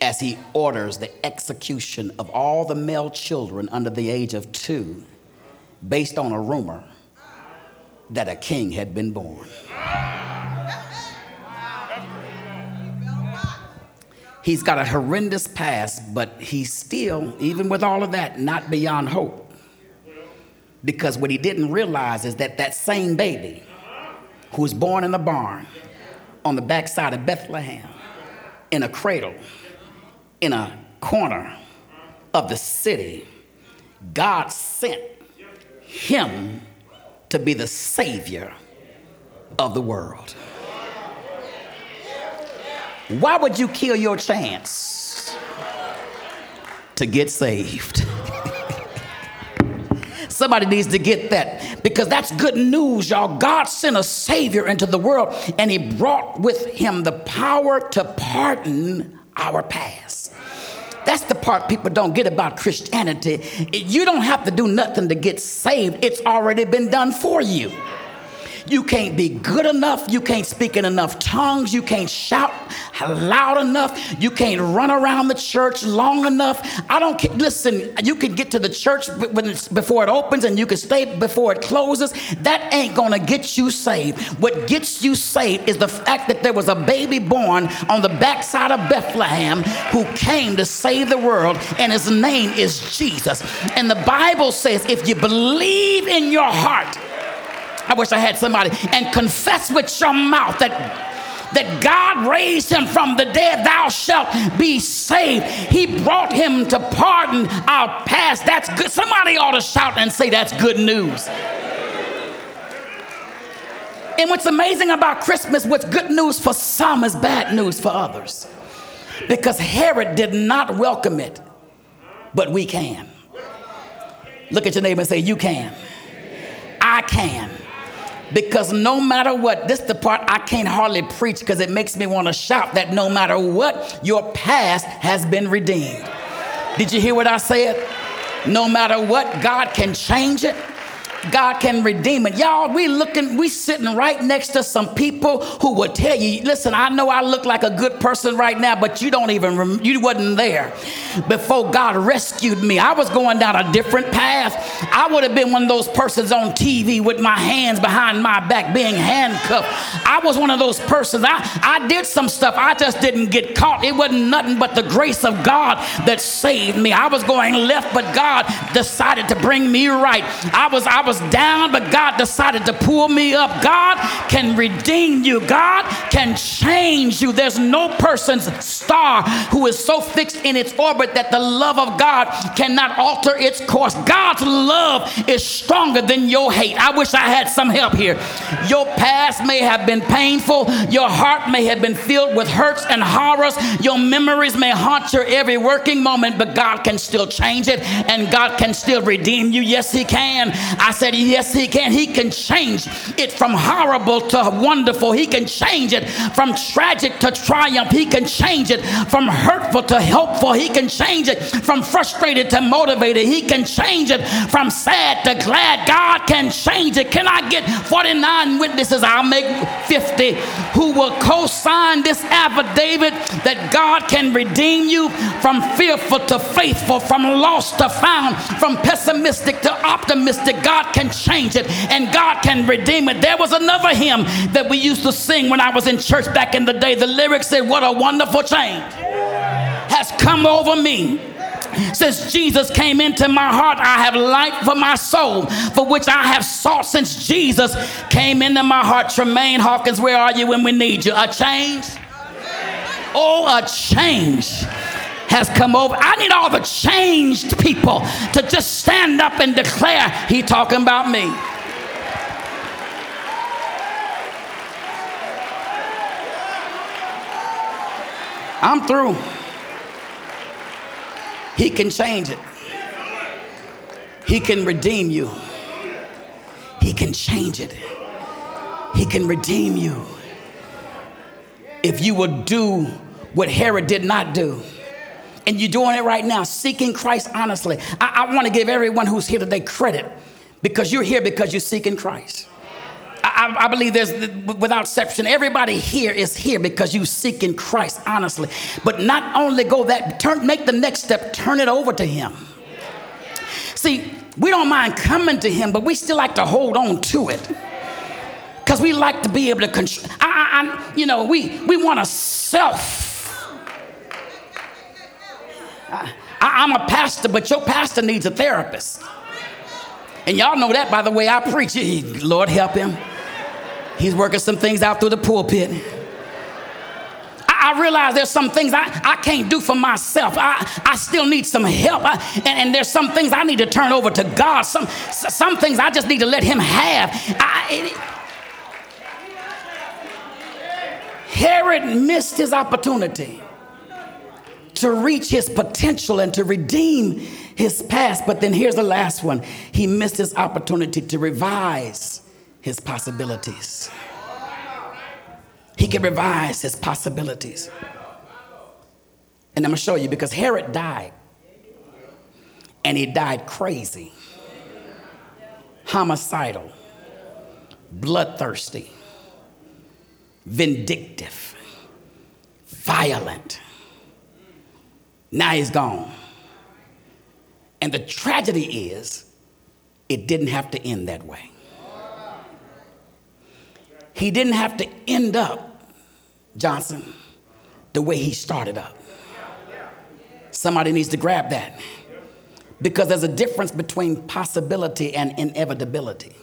as he orders the execution of all the male children under the age of two based on a rumor that a king had been born. He's got a horrendous past, but he's still, even with all of that, not beyond hope. Because what he didn't realize is that that same baby who was born in a barn on the backside of Bethlehem in a cradle in a corner of the city, God sent him to be the Savior of the world. Why would you kill your chance to get saved? Somebody needs to get that because that's good news, y'all. God sent a Savior into the world and He brought with Him the power to pardon our past. That's the part people don't get about Christianity. You don't have to do nothing to get saved, it's already been done for you. You can't be good enough. You can't speak in enough tongues. You can't shout loud enough. You can't run around the church long enough. I don't care. Listen, you can get to the church before it opens and you can stay before it closes. That ain't going to get you saved. What gets you saved is the fact that there was a baby born on the backside of Bethlehem who came to save the world, and his name is Jesus. And the Bible says if you believe in your heart, I wish I had somebody, and confess with your mouth that that God raised him from the dead, thou shalt be saved. He brought him to pardon our past. That's good. Somebody ought to shout and say, That's good news. And what's amazing about Christmas, what's good news for some is bad news for others. Because Herod did not welcome it, but we can. Look at your neighbor and say, You can. I can. Because no matter what, this the part I can't hardly preach because it makes me want to shout that no matter what, your past has been redeemed. Did you hear what I said? No matter what, God can change it. God can redeem it. Y'all, we looking, we sitting right next to some people who will tell you, listen, I know I look like a good person right now, but you don't even, rem- you wasn't there before God rescued me. I was going down a different path. I would have been one of those persons on TV with my hands behind my back being handcuffed. I was one of those persons. I, I did some stuff. I just didn't get caught. It wasn't nothing but the grace of God that saved me. I was going left, but God decided to bring me right. I was, I was was down, but God decided to pull me up. God can redeem you, God can change you. There's no person's star who is so fixed in its orbit that the love of God cannot alter its course. God's love is stronger than your hate. I wish I had some help here. Your past may have been painful, your heart may have been filled with hurts and horrors, your memories may haunt your every working moment, but God can still change it and God can still redeem you. Yes, He can. I said, Yes, He can. He can change it from horrible to wonderful. He can change it from tragic to triumph. He can change it from hurtful to helpful. He can change it from frustrated to motivated. He can change it from sad to glad. God can change it. Can I get 49 witnesses? I'll make 50 who will co sign this affidavit that God can redeem you from fearful to faithful, from lost to found, from pessimistic to optimistic. God can change it and God can redeem it. There was another hymn that we used to sing when I was in church back in the day. The lyrics said, What a wonderful change has come over me. Since Jesus came into my heart, I have light for my soul, for which I have sought since Jesus came into my heart. Tramaine Hawkins, where are you when we need you? A change? Oh, a change has come over. I need all the changed people to just stand up and declare, He talking about me. I'm through. He can change it. He can redeem you. He can change it. He can redeem you. If you will do what Herod did not do. And you're doing it right now, seeking Christ honestly. I, I want to give everyone who's here today credit because you're here because you're seeking Christ. I, I, believe there's, without exception, everybody here is here because you seeking Christ honestly. But not only go that, turn, make the next step, turn it over to Him. See, we don't mind coming to Him, but we still like to hold on to it because we like to be able to control. I, I, you know, we we want a self. I, I'm a pastor, but your pastor needs a therapist. And y'all know that by the way I preach. Lord help him. He's working some things out through the pulpit. I, I realize there's some things I, I can't do for myself. I, I still need some help. I, and, and, there's some things I need to turn over to God. Some, some things I just need to let Him have. It, Herod missed his opportunity to reach his potential and to redeem his past. But then here's the last one he missed his opportunity to revise his possibilities. He can revise his possibilities. And I'm gonna show you because Herod died, and he died crazy, homicidal, bloodthirsty, vindictive, violent. Now he's gone. And the tragedy is, it didn't have to end that way. He didn't have to end up, Johnson, the way he started up. Somebody needs to grab that. Because there's a difference between possibility and inevitability.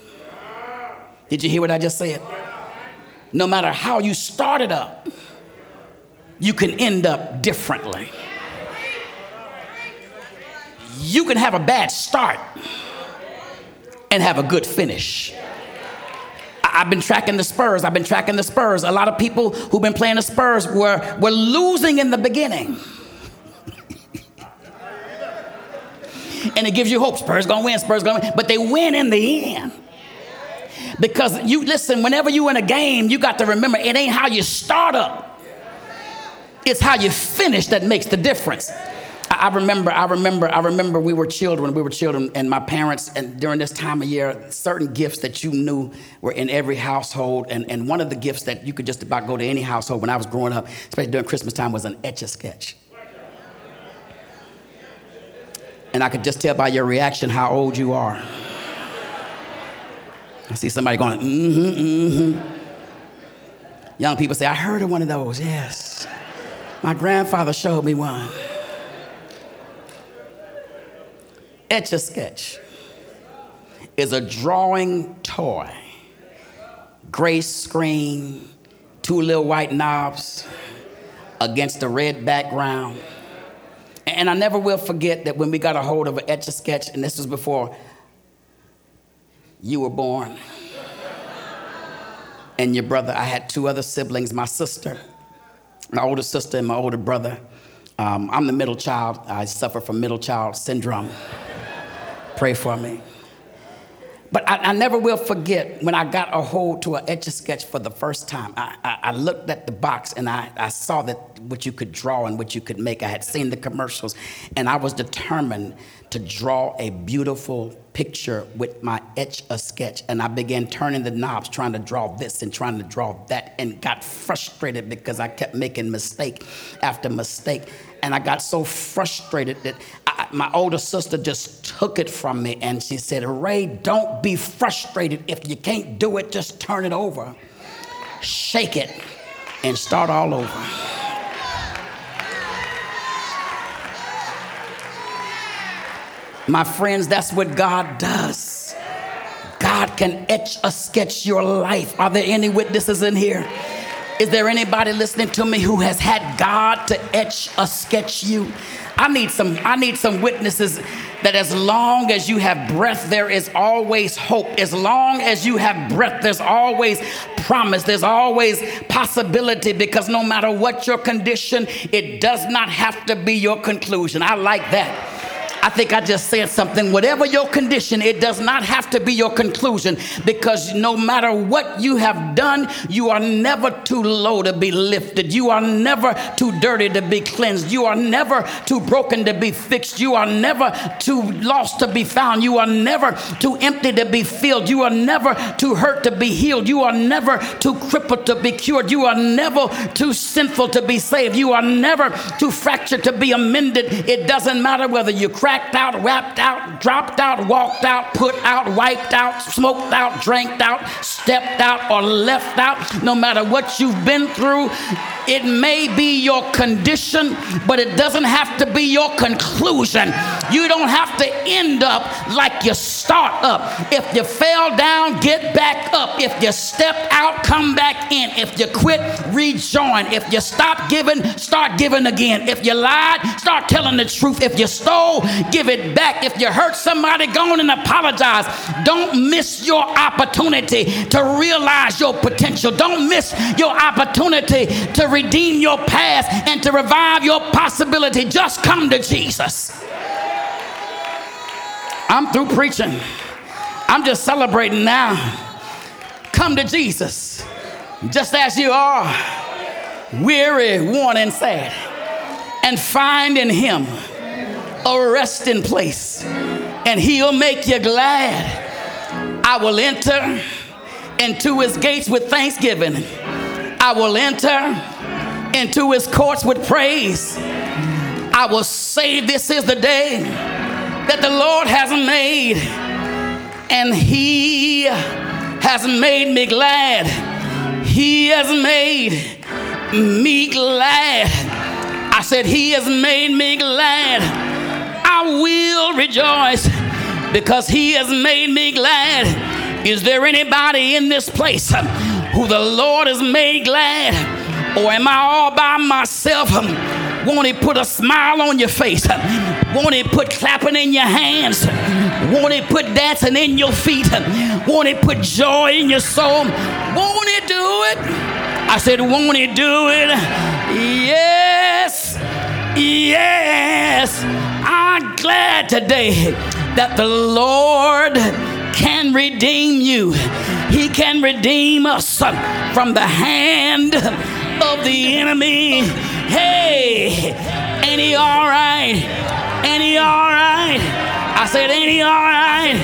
Did you hear what I just said? No matter how you started up, you can end up differently. You can have a bad start and have a good finish. I've been tracking the Spurs. I've been tracking the Spurs. A lot of people who've been playing the Spurs were, were losing in the beginning. and it gives you hope. Spurs gonna win, Spurs gonna win. But they win in the end. Because you listen, whenever you in a game, you got to remember it ain't how you start up. It's how you finish that makes the difference. I remember, I remember, I remember we were children, we were children, and my parents, and during this time of year, certain gifts that you knew were in every household. And, and one of the gifts that you could just about go to any household when I was growing up, especially during Christmas time, was an etch a sketch. And I could just tell by your reaction how old you are. I see somebody going, mm hmm, mm hmm. Young people say, I heard of one of those, yes. My grandfather showed me one. Etch a Sketch is a drawing toy, gray screen, two little white knobs against a red background. And I never will forget that when we got a hold of an Etch a Sketch, and this was before you were born. and your brother, I had two other siblings, my sister, my older sister, and my older brother. Um, I'm the middle child. I suffer from middle child syndrome. Pray for me. But I, I, never will forget when I got a hold to an etch a sketch for the first time. I, I, I, looked at the box and I, I saw that what you could draw and what you could make. I had seen the commercials and I was determined to draw a beautiful picture with my etch a sketch. And I began turning the knobs, trying to draw this and trying to draw that, and got frustrated because I kept making mistake after mistake. And I got so frustrated that I, my older sister just took it from me and she said, Ray, don't be frustrated. If you can't do it, just turn it over, shake it, and start all over. My friends, that's what God does. God can etch a sketch your life. Are there any witnesses in here? Is there anybody listening to me who has had God to etch a sketch you? I need some I need some witnesses that as long as you have breath there is always hope. As long as you have breath there's always promise. There's always possibility because no matter what your condition, it does not have to be your conclusion. I like that. I think I just said something. Whatever your condition, it does not have to be your conclusion because no matter what you have done, you are never too low to be lifted. You are never too dirty to be cleansed. You are never too broken to be fixed. You are never too lost to be found. You are never too empty to be filled. You are never too hurt to be healed. You are never too crippled to be cured. You are never too sinful to be saved. You are never too fractured to be amended. It doesn't matter whether you out, wrapped out, dropped out, walked out, put out, wiped out, smoked out, drank out, stepped out, or left out. No matter what you've been through, it may be your condition, but it doesn't have to be your conclusion. You don't have to end up like you start up. If you fell down, get back up. If you stepped out, come back in. If you quit, rejoin. If you stop giving, start giving again. If you lied, start telling the truth. If you stole, give it back. If you hurt somebody, go on and apologize. Don't miss your opportunity to realize your potential. Don't miss your opportunity to redeem your past and to revive your possibility. Just come to Jesus. I'm through preaching. I'm just celebrating now. Come to Jesus, just as you are, weary, worn, and sad, and find in Him a resting place, and He'll make you glad. I will enter into His gates with thanksgiving. I will enter into His courts with praise. I will say, This is the day that the Lord has made, and He has made me glad. He has made me glad. I said, He has made me glad. I will rejoice because He has made me glad. Is there anybody in this place who the Lord has made glad? Or am I all by myself? Won't he put a smile on your face? Won't he put clapping in your hands? Won't he put dancing in your feet? Won't he put joy in your soul? Won't he do it? I said, won't he do it? Yes. Yes. Glad today that the Lord can redeem you. He can redeem us from the hand of the enemy. Hey, ain't he all right? Ain't he all right? I said, ain't he all right?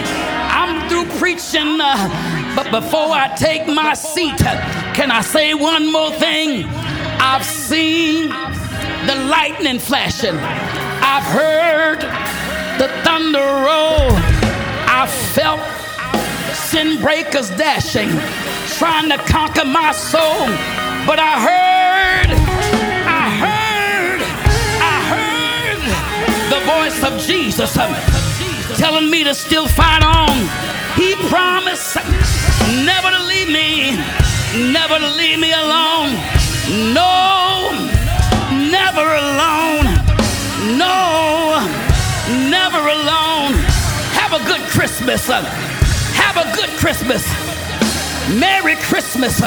I'm through preaching, uh, but before I take my seat, can I say one more thing? I've seen the lightning flashing. I've heard the thunder roll. I felt sin breakers dashing, trying to conquer my soul. But I heard, I heard, I heard the voice of Jesus um, telling me to still fight on. He promised never to leave me, never to leave me alone. No, never alone. No, never alone. Have a good Christmas. Have a good Christmas. Merry Christmas.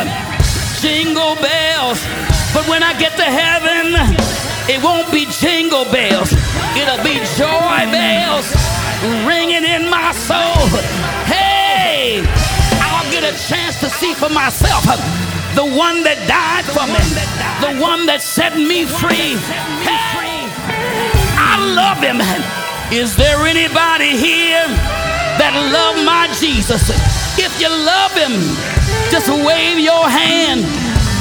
Jingle bells. But when I get to heaven, it won't be jingle bells. It'll be joy bells ringing in my soul. Hey, I'll get a chance to see for myself the one that died for me, the one that set me free. Hey, I love him. Is there anybody here that love my Jesus? If you love him, just wave your hand.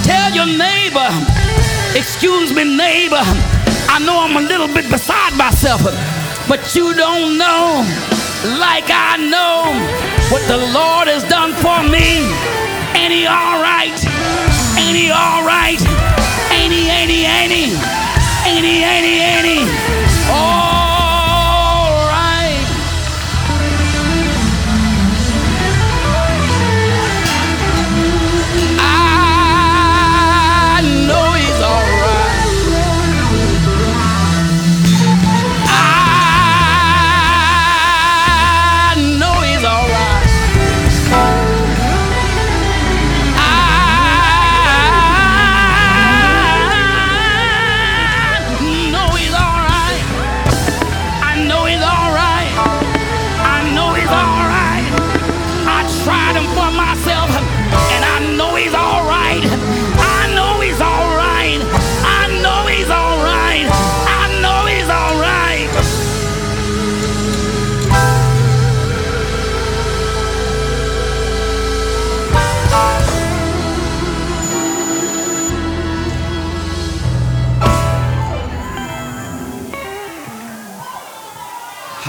Tell your neighbor, excuse me, neighbor. I know I'm a little bit beside myself, but you don't know like I know what the Lord has done for me. Ain't he all right? Ain't he all right? Ain't he, ain't he, ain't he? Ain't he, ain't he, ain't he? All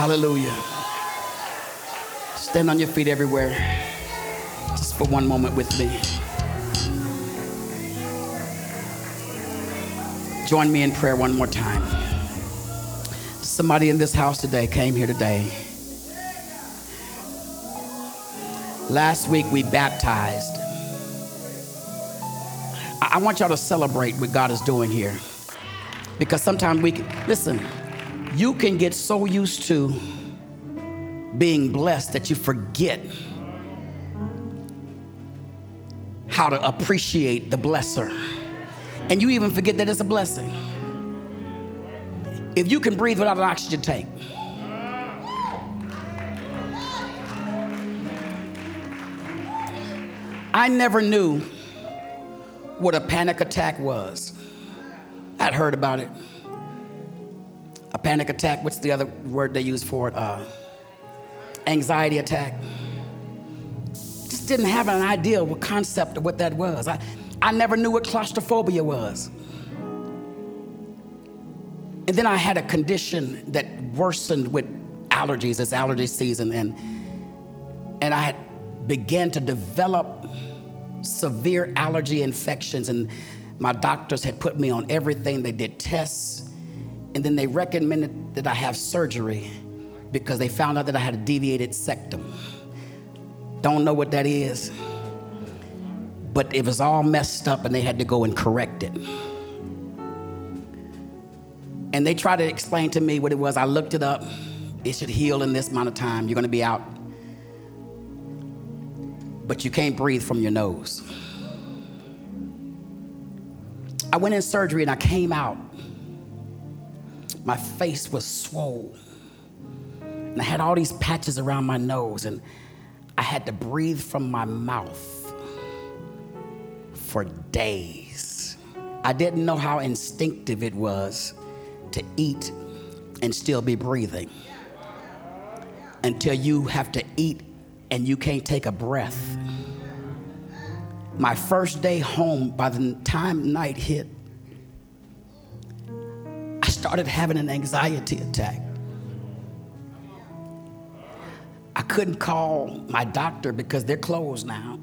Hallelujah. Stand on your feet everywhere. Just for one moment with me. Join me in prayer one more time. Somebody in this house today came here today. Last week we baptized. I want y'all to celebrate what God is doing here. Because sometimes we can, listen, you can get so used to being blessed that you forget how to appreciate the blesser. And you even forget that it's a blessing. If you can breathe without an oxygen tank, I never knew what a panic attack was. I'd heard about it. A panic attack, what's the other word they use for it? Uh, anxiety attack. Just didn't have an idea what concept of what that was. I, I never knew what claustrophobia was. And then I had a condition that worsened with allergies. It's allergy season, and and I had began to develop severe allergy infections, and my doctors had put me on everything. They did tests, and then they recommended that I have surgery because they found out that I had a deviated septum. Don't know what that is, but it was all messed up, and they had to go and correct it. And they tried to explain to me what it was. I looked it up. It should heal in this amount of time. You're going to be out. But you can't breathe from your nose. I went in surgery and I came out. My face was swollen. And I had all these patches around my nose, and I had to breathe from my mouth for days. I didn't know how instinctive it was to eat and still be breathing until you have to eat and you can't take a breath. My first day home, by the time night hit, started having an anxiety attack. I couldn't call my doctor because they're closed now.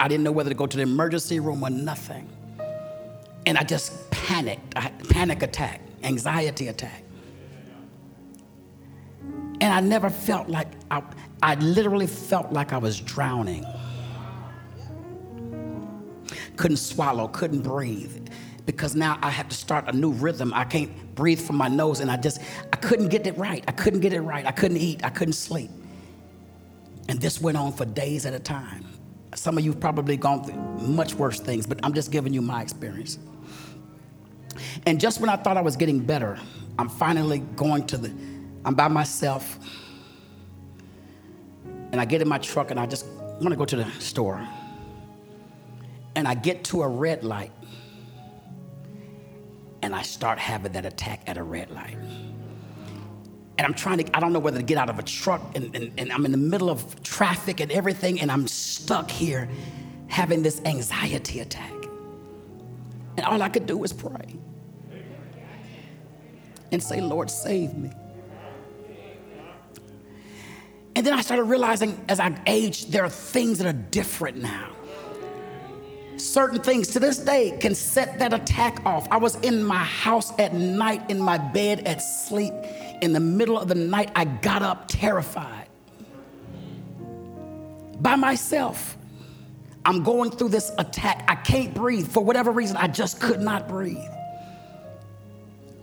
I didn't know whether to go to the emergency room or nothing. And I just panicked. I had panic attack, anxiety attack. And I never felt like, I, I literally felt like I was drowning. Couldn't swallow, couldn't breathe. Because now I have to start a new rhythm. I can't breathe from my nose, and I just, I couldn't get it right. I couldn't get it right. I couldn't eat. I couldn't sleep. And this went on for days at a time. Some of you probably gone through much worse things, but I'm just giving you my experience. And just when I thought I was getting better, I'm finally going to the, I'm by myself. And I get in my truck and I just want to go to the store. And I get to a red light. And I start having that attack at a red light. And I'm trying to, I don't know whether to get out of a truck, and, and, and I'm in the middle of traffic and everything, and I'm stuck here having this anxiety attack. And all I could do was pray and say, Lord, save me. And then I started realizing as I aged, there are things that are different now. Certain things to this day can set that attack off. I was in my house at night, in my bed at sleep. In the middle of the night, I got up terrified by myself. I'm going through this attack. I can't breathe. For whatever reason, I just could not breathe.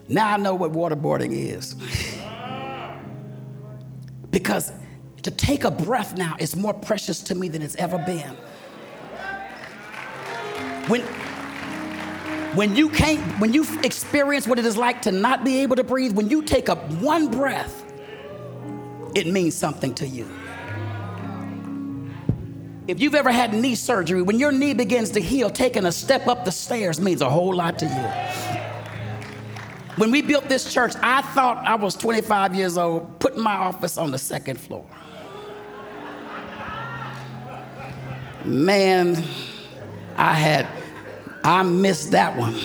Now I know what waterboarding is. because to take a breath now is more precious to me than it's ever been. When, when you can't, when you experience what it is like to not be able to breathe, when you take up one breath, it means something to you. If you've ever had knee surgery, when your knee begins to heal, taking a step up the stairs means a whole lot to you. When we built this church, I thought I was 25 years old, putting my office on the second floor. Man, I had, I missed that one.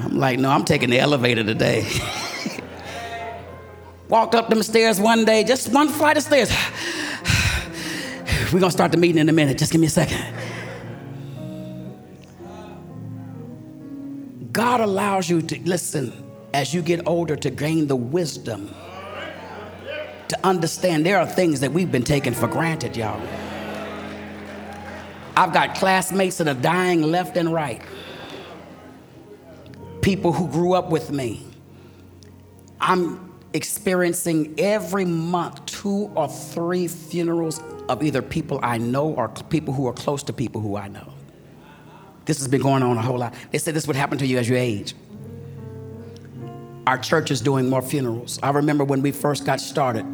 I'm like, no, I'm taking the elevator today. Walked up them stairs one day, just one flight of stairs. We're gonna start the meeting in a minute. Just give me a second. God allows you to listen as you get older to gain the wisdom to understand there are things that we've been taking for granted, y'all. I've got classmates that are dying left and right. People who grew up with me. I'm experiencing every month two or three funerals of either people I know or people who are close to people who I know. This has been going on a whole lot. They said this would happen to you as you age. Our church is doing more funerals. I remember when we first got started,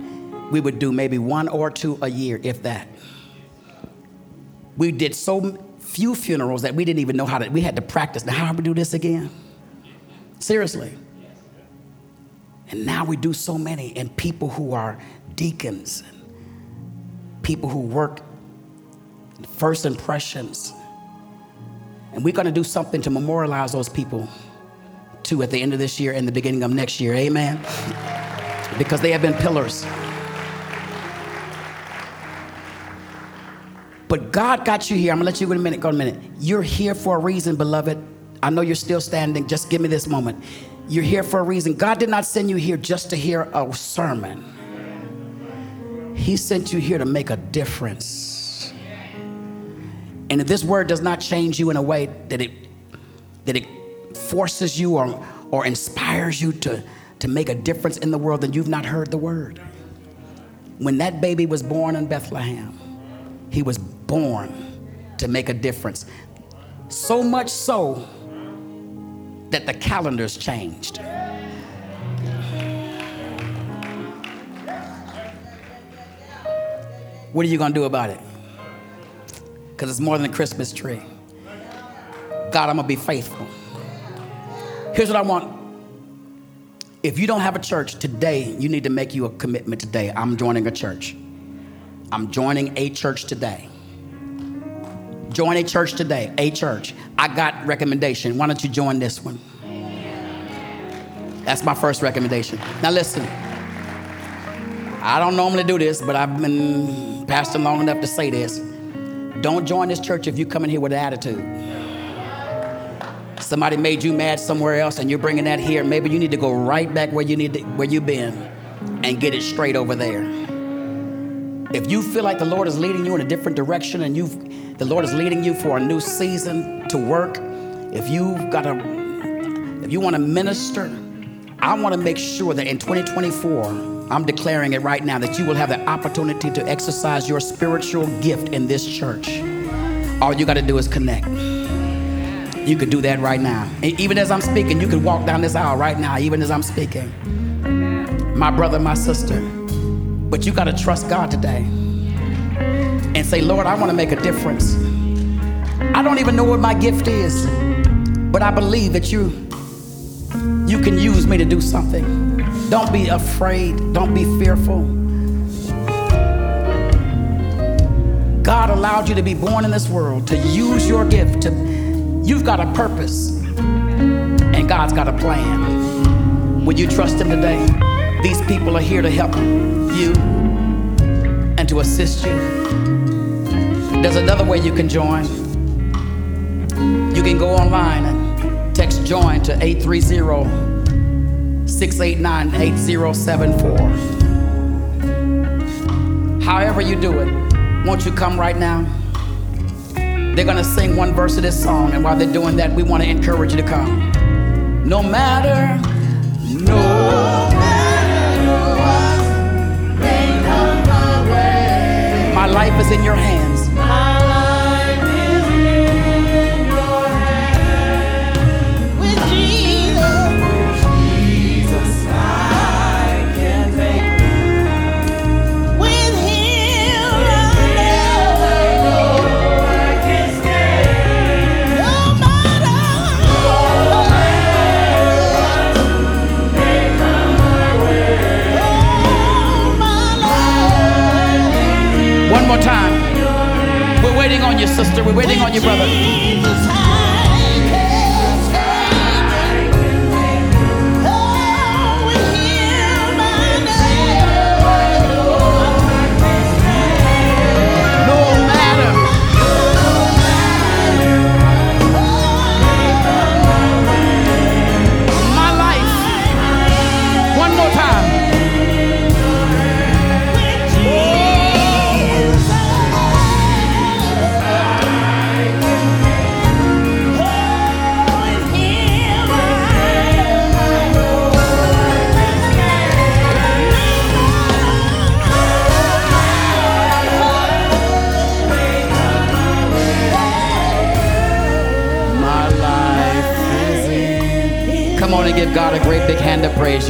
we would do maybe one or two a year, if that. We did so few funerals that we didn't even know how to, we had to practice. Now, how do we do this again? Seriously. And now we do so many, and people who are deacons, people who work first impressions. And we're going to do something to memorialize those people too at the end of this year and the beginning of next year. Amen. Because they have been pillars. But God got you here. I'm gonna let you go in a minute. Go in a minute. You're here for a reason, beloved. I know you're still standing. Just give me this moment. You're here for a reason. God did not send you here just to hear a sermon. He sent you here to make a difference. And if this word does not change you in a way that it that it forces you or, or inspires you to, to make a difference in the world, then you've not heard the word. When that baby was born in Bethlehem, he was born to make a difference. So much so that the calendars changed. What are you going to do about it? Because it's more than a Christmas tree. God, I'm going to be faithful. Here's what I want. If you don't have a church today, you need to make you a commitment today. I'm joining a church. I'm joining a church today. Join a church today, a church. I got recommendation. Why don't you join this one? That's my first recommendation. Now listen. I don't normally do this, but I've been pastoring long enough to say this. Don't join this church if you come in here with an attitude. Somebody made you mad somewhere else and you're bringing that here. Maybe you need to go right back where you need to, where you've been and get it straight over there. If you feel like the Lord is leading you in a different direction and you've the Lord is leading you for a new season to work, if you've got a if you want to minister, I want to make sure that in 2024, I'm declaring it right now that you will have the opportunity to exercise your spiritual gift in this church. All you got to do is connect. You could do that right now. And Even as I'm speaking, you could walk down this aisle right now, even as I'm speaking. My brother, my sister. But you got to trust God today and say, Lord, I want to make a difference. I don't even know what my gift is, but I believe that you you can use me to do something. Don't be afraid, don't be fearful. God allowed you to be born in this world to use your gift to you've got a purpose and God's got a plan. Will you trust him today? These people are here to help you and to assist you. There's another way you can join. You can go online and text join to 830 689 8074. However, you do it, won't you come right now? They're going to sing one verse of this song, and while they're doing that, we want to encourage you to come. No matter, no life is in your hands.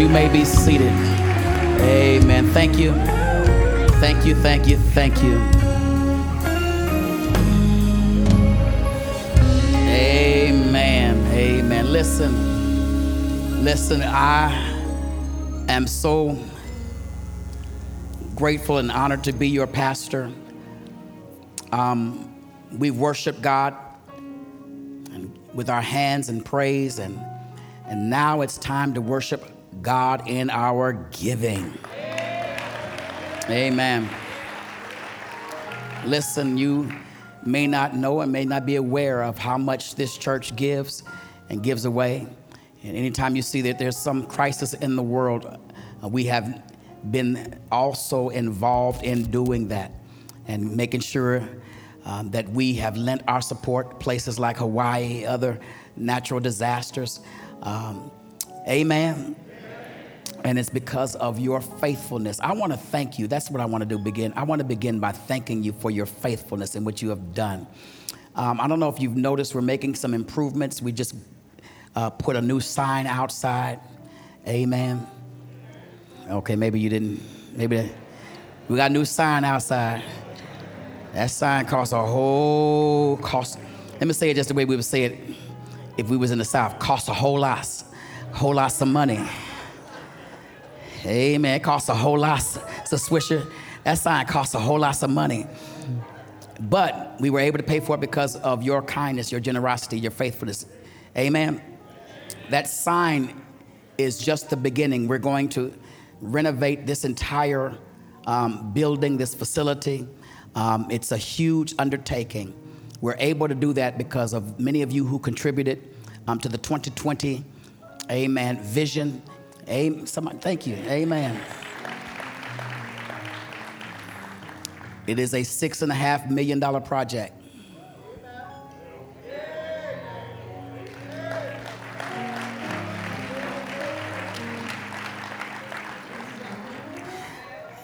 You may be seated. Amen. Thank you. Thank you, thank you, thank you. Amen. Amen. Listen, listen, I am so grateful and honored to be your pastor. Um, we worship God with our hands and praise, and, and now it's time to worship God in our giving. Amen. Listen, you may not know and may not be aware of how much this church gives and gives away. And anytime you see that there's some crisis in the world, uh, we have been also involved in doing that and making sure um, that we have lent our support places like Hawaii, other natural disasters. Um, amen and it's because of your faithfulness. I want to thank you. That's what I want to do. Begin. I want to begin by thanking you for your faithfulness and what you have done. Um, I don't know if you've noticed, we're making some improvements. We just uh, put a new sign outside. Amen. Okay, maybe you didn't. Maybe we got a new sign outside. That sign costs a whole cost. Let me say it just the way we would say it if we was in the South. Costs a whole lot, whole lot of money. Amen. It costs a whole lot. It's a swisher. That sign costs a whole lot of money. But we were able to pay for it because of your kindness, your generosity, your faithfulness. Amen. That sign is just the beginning. We're going to renovate this entire um, building, this facility. Um, it's a huge undertaking. We're able to do that because of many of you who contributed um, to the 2020 Amen vision Amen. Somebody, thank you. Amen. It is a six and a half million dollar project.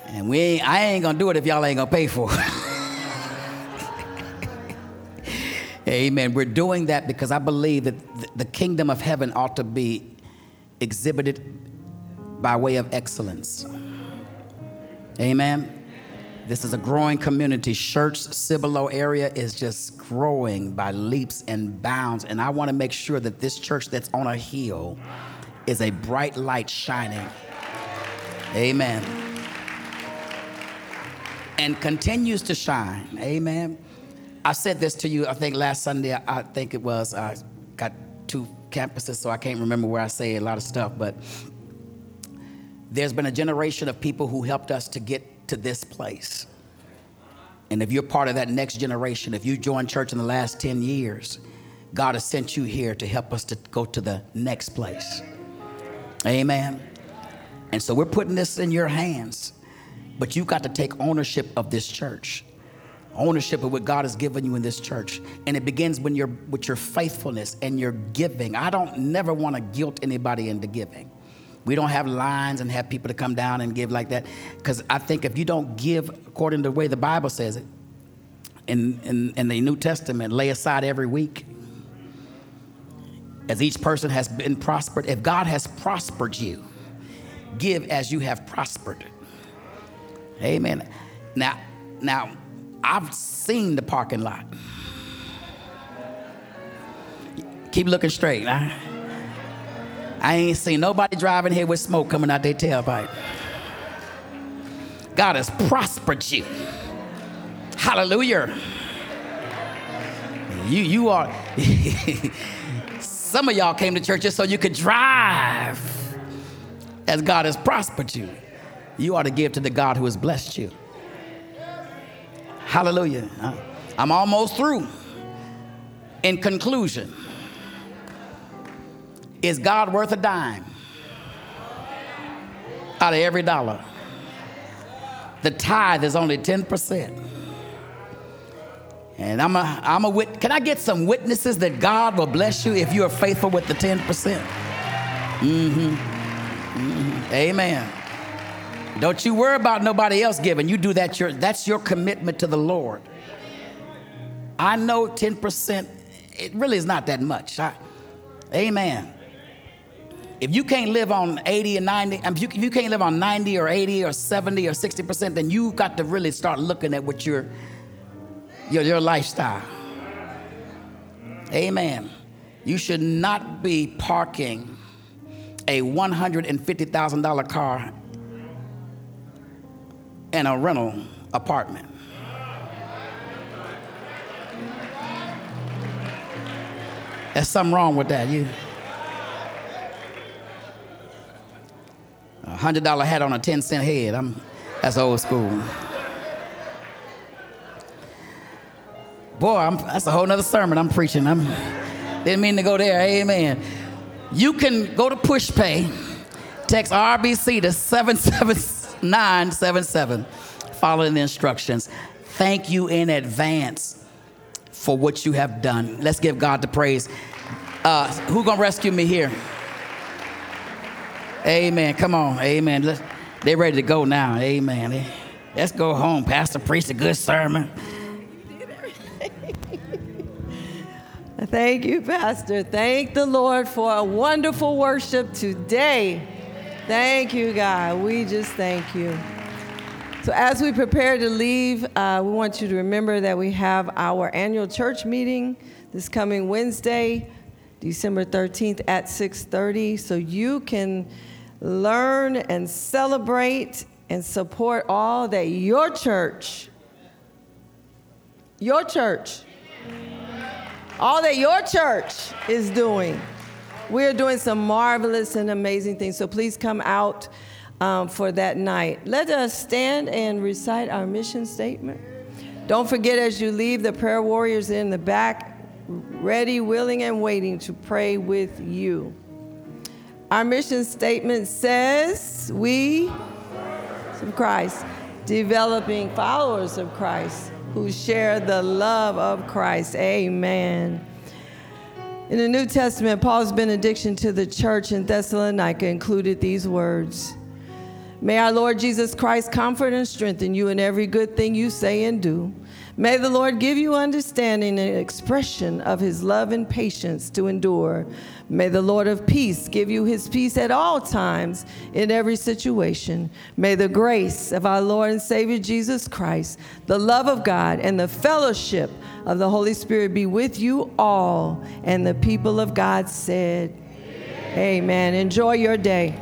And we I ain't gonna do it if y'all ain't gonna pay for it. Amen. We're doing that because I believe that the kingdom of heaven ought to be exhibited by way of excellence. Amen. This is a growing community. Church Cibolo area is just growing by leaps and bounds. And I want to make sure that this church that's on a hill is a bright light shining. Amen. And continues to shine. Amen. I said this to you, I think last Sunday, I think it was, I got two campuses, so I can't remember where I say a lot of stuff, but there's been a generation of people who helped us to get to this place. And if you're part of that next generation, if you joined church in the last 10 years, God has sent you here to help us to go to the next place. Amen. And so we're putting this in your hands, but you've got to take ownership of this church. Ownership of what God has given you in this church. And it begins when you're with your faithfulness and your giving. I don't never want to guilt anybody into giving. We don't have lines and have people to come down and give like that. Because I think if you don't give according to the way the Bible says it, in, in, in the New Testament, lay aside every week. As each person has been prospered, if God has prospered you, give as you have prospered. Amen. Now, now I've seen the parking lot. Keep looking straight. Huh? I ain't seen nobody driving here with smoke coming out their tailpipe. God has prospered you. Hallelujah. You, you are, some of y'all came to church just so you could drive as God has prospered you. You ought to give to the God who has blessed you. Hallelujah. I'm almost through. In conclusion, is God worth a dime out of every dollar? The tithe is only 10%. And I'm a, I'm a wit. Can I get some witnesses that God will bless you if you are faithful with the 10%? Mm-hmm. mm-hmm. Amen. Don't you worry about nobody else giving. You do that. Your, that's your commitment to the Lord. I know 10%, it really is not that much. I, amen. If you can't live on 80 and 90, um, if you, if you can't live on 90 or 80 or 70 or 60%, then you got to really start looking at what your, your, your lifestyle. Amen. You should not be parking a $150,000 car in a rental apartment. There's something wrong with that. You a hundred dollar hat on a ten cent head. I'm that's old school. Boy, I'm, that's a whole nother sermon I'm preaching. I'm didn't mean to go there. Amen. You can go to PushPay, text RBC to 77977, following the instructions. Thank you in advance for what you have done. Let's give God the praise. Uh, who gonna rescue me here? Amen. Come on. Amen. Let's, they're ready to go now. Amen. Let's go home. Pastor preached a good sermon. Thank you, Pastor. Thank the Lord for a wonderful worship today. Thank you, God. We just thank you. So, as we prepare to leave, uh, we want you to remember that we have our annual church meeting this coming Wednesday, December 13th at 6:30. So you can learn and celebrate and support all that your church, your church, all that your church is doing. We're doing some marvelous and amazing things. So please come out um, for that night. Let us stand and recite our mission statement. Don't forget as you leave, the prayer warriors in the back, ready, willing, and waiting to pray with you. Our mission statement says we, of Christ, developing followers of Christ who share the love of Christ. Amen. In the New Testament, Paul's benediction to the church in Thessalonica included these words May our Lord Jesus Christ comfort and strengthen you in every good thing you say and do. May the Lord give you understanding and expression of his love and patience to endure. May the Lord of peace give you his peace at all times in every situation. May the grace of our Lord and Savior Jesus Christ, the love of God, and the fellowship of the Holy Spirit be with you all. And the people of God said, Amen. Amen. Enjoy your day.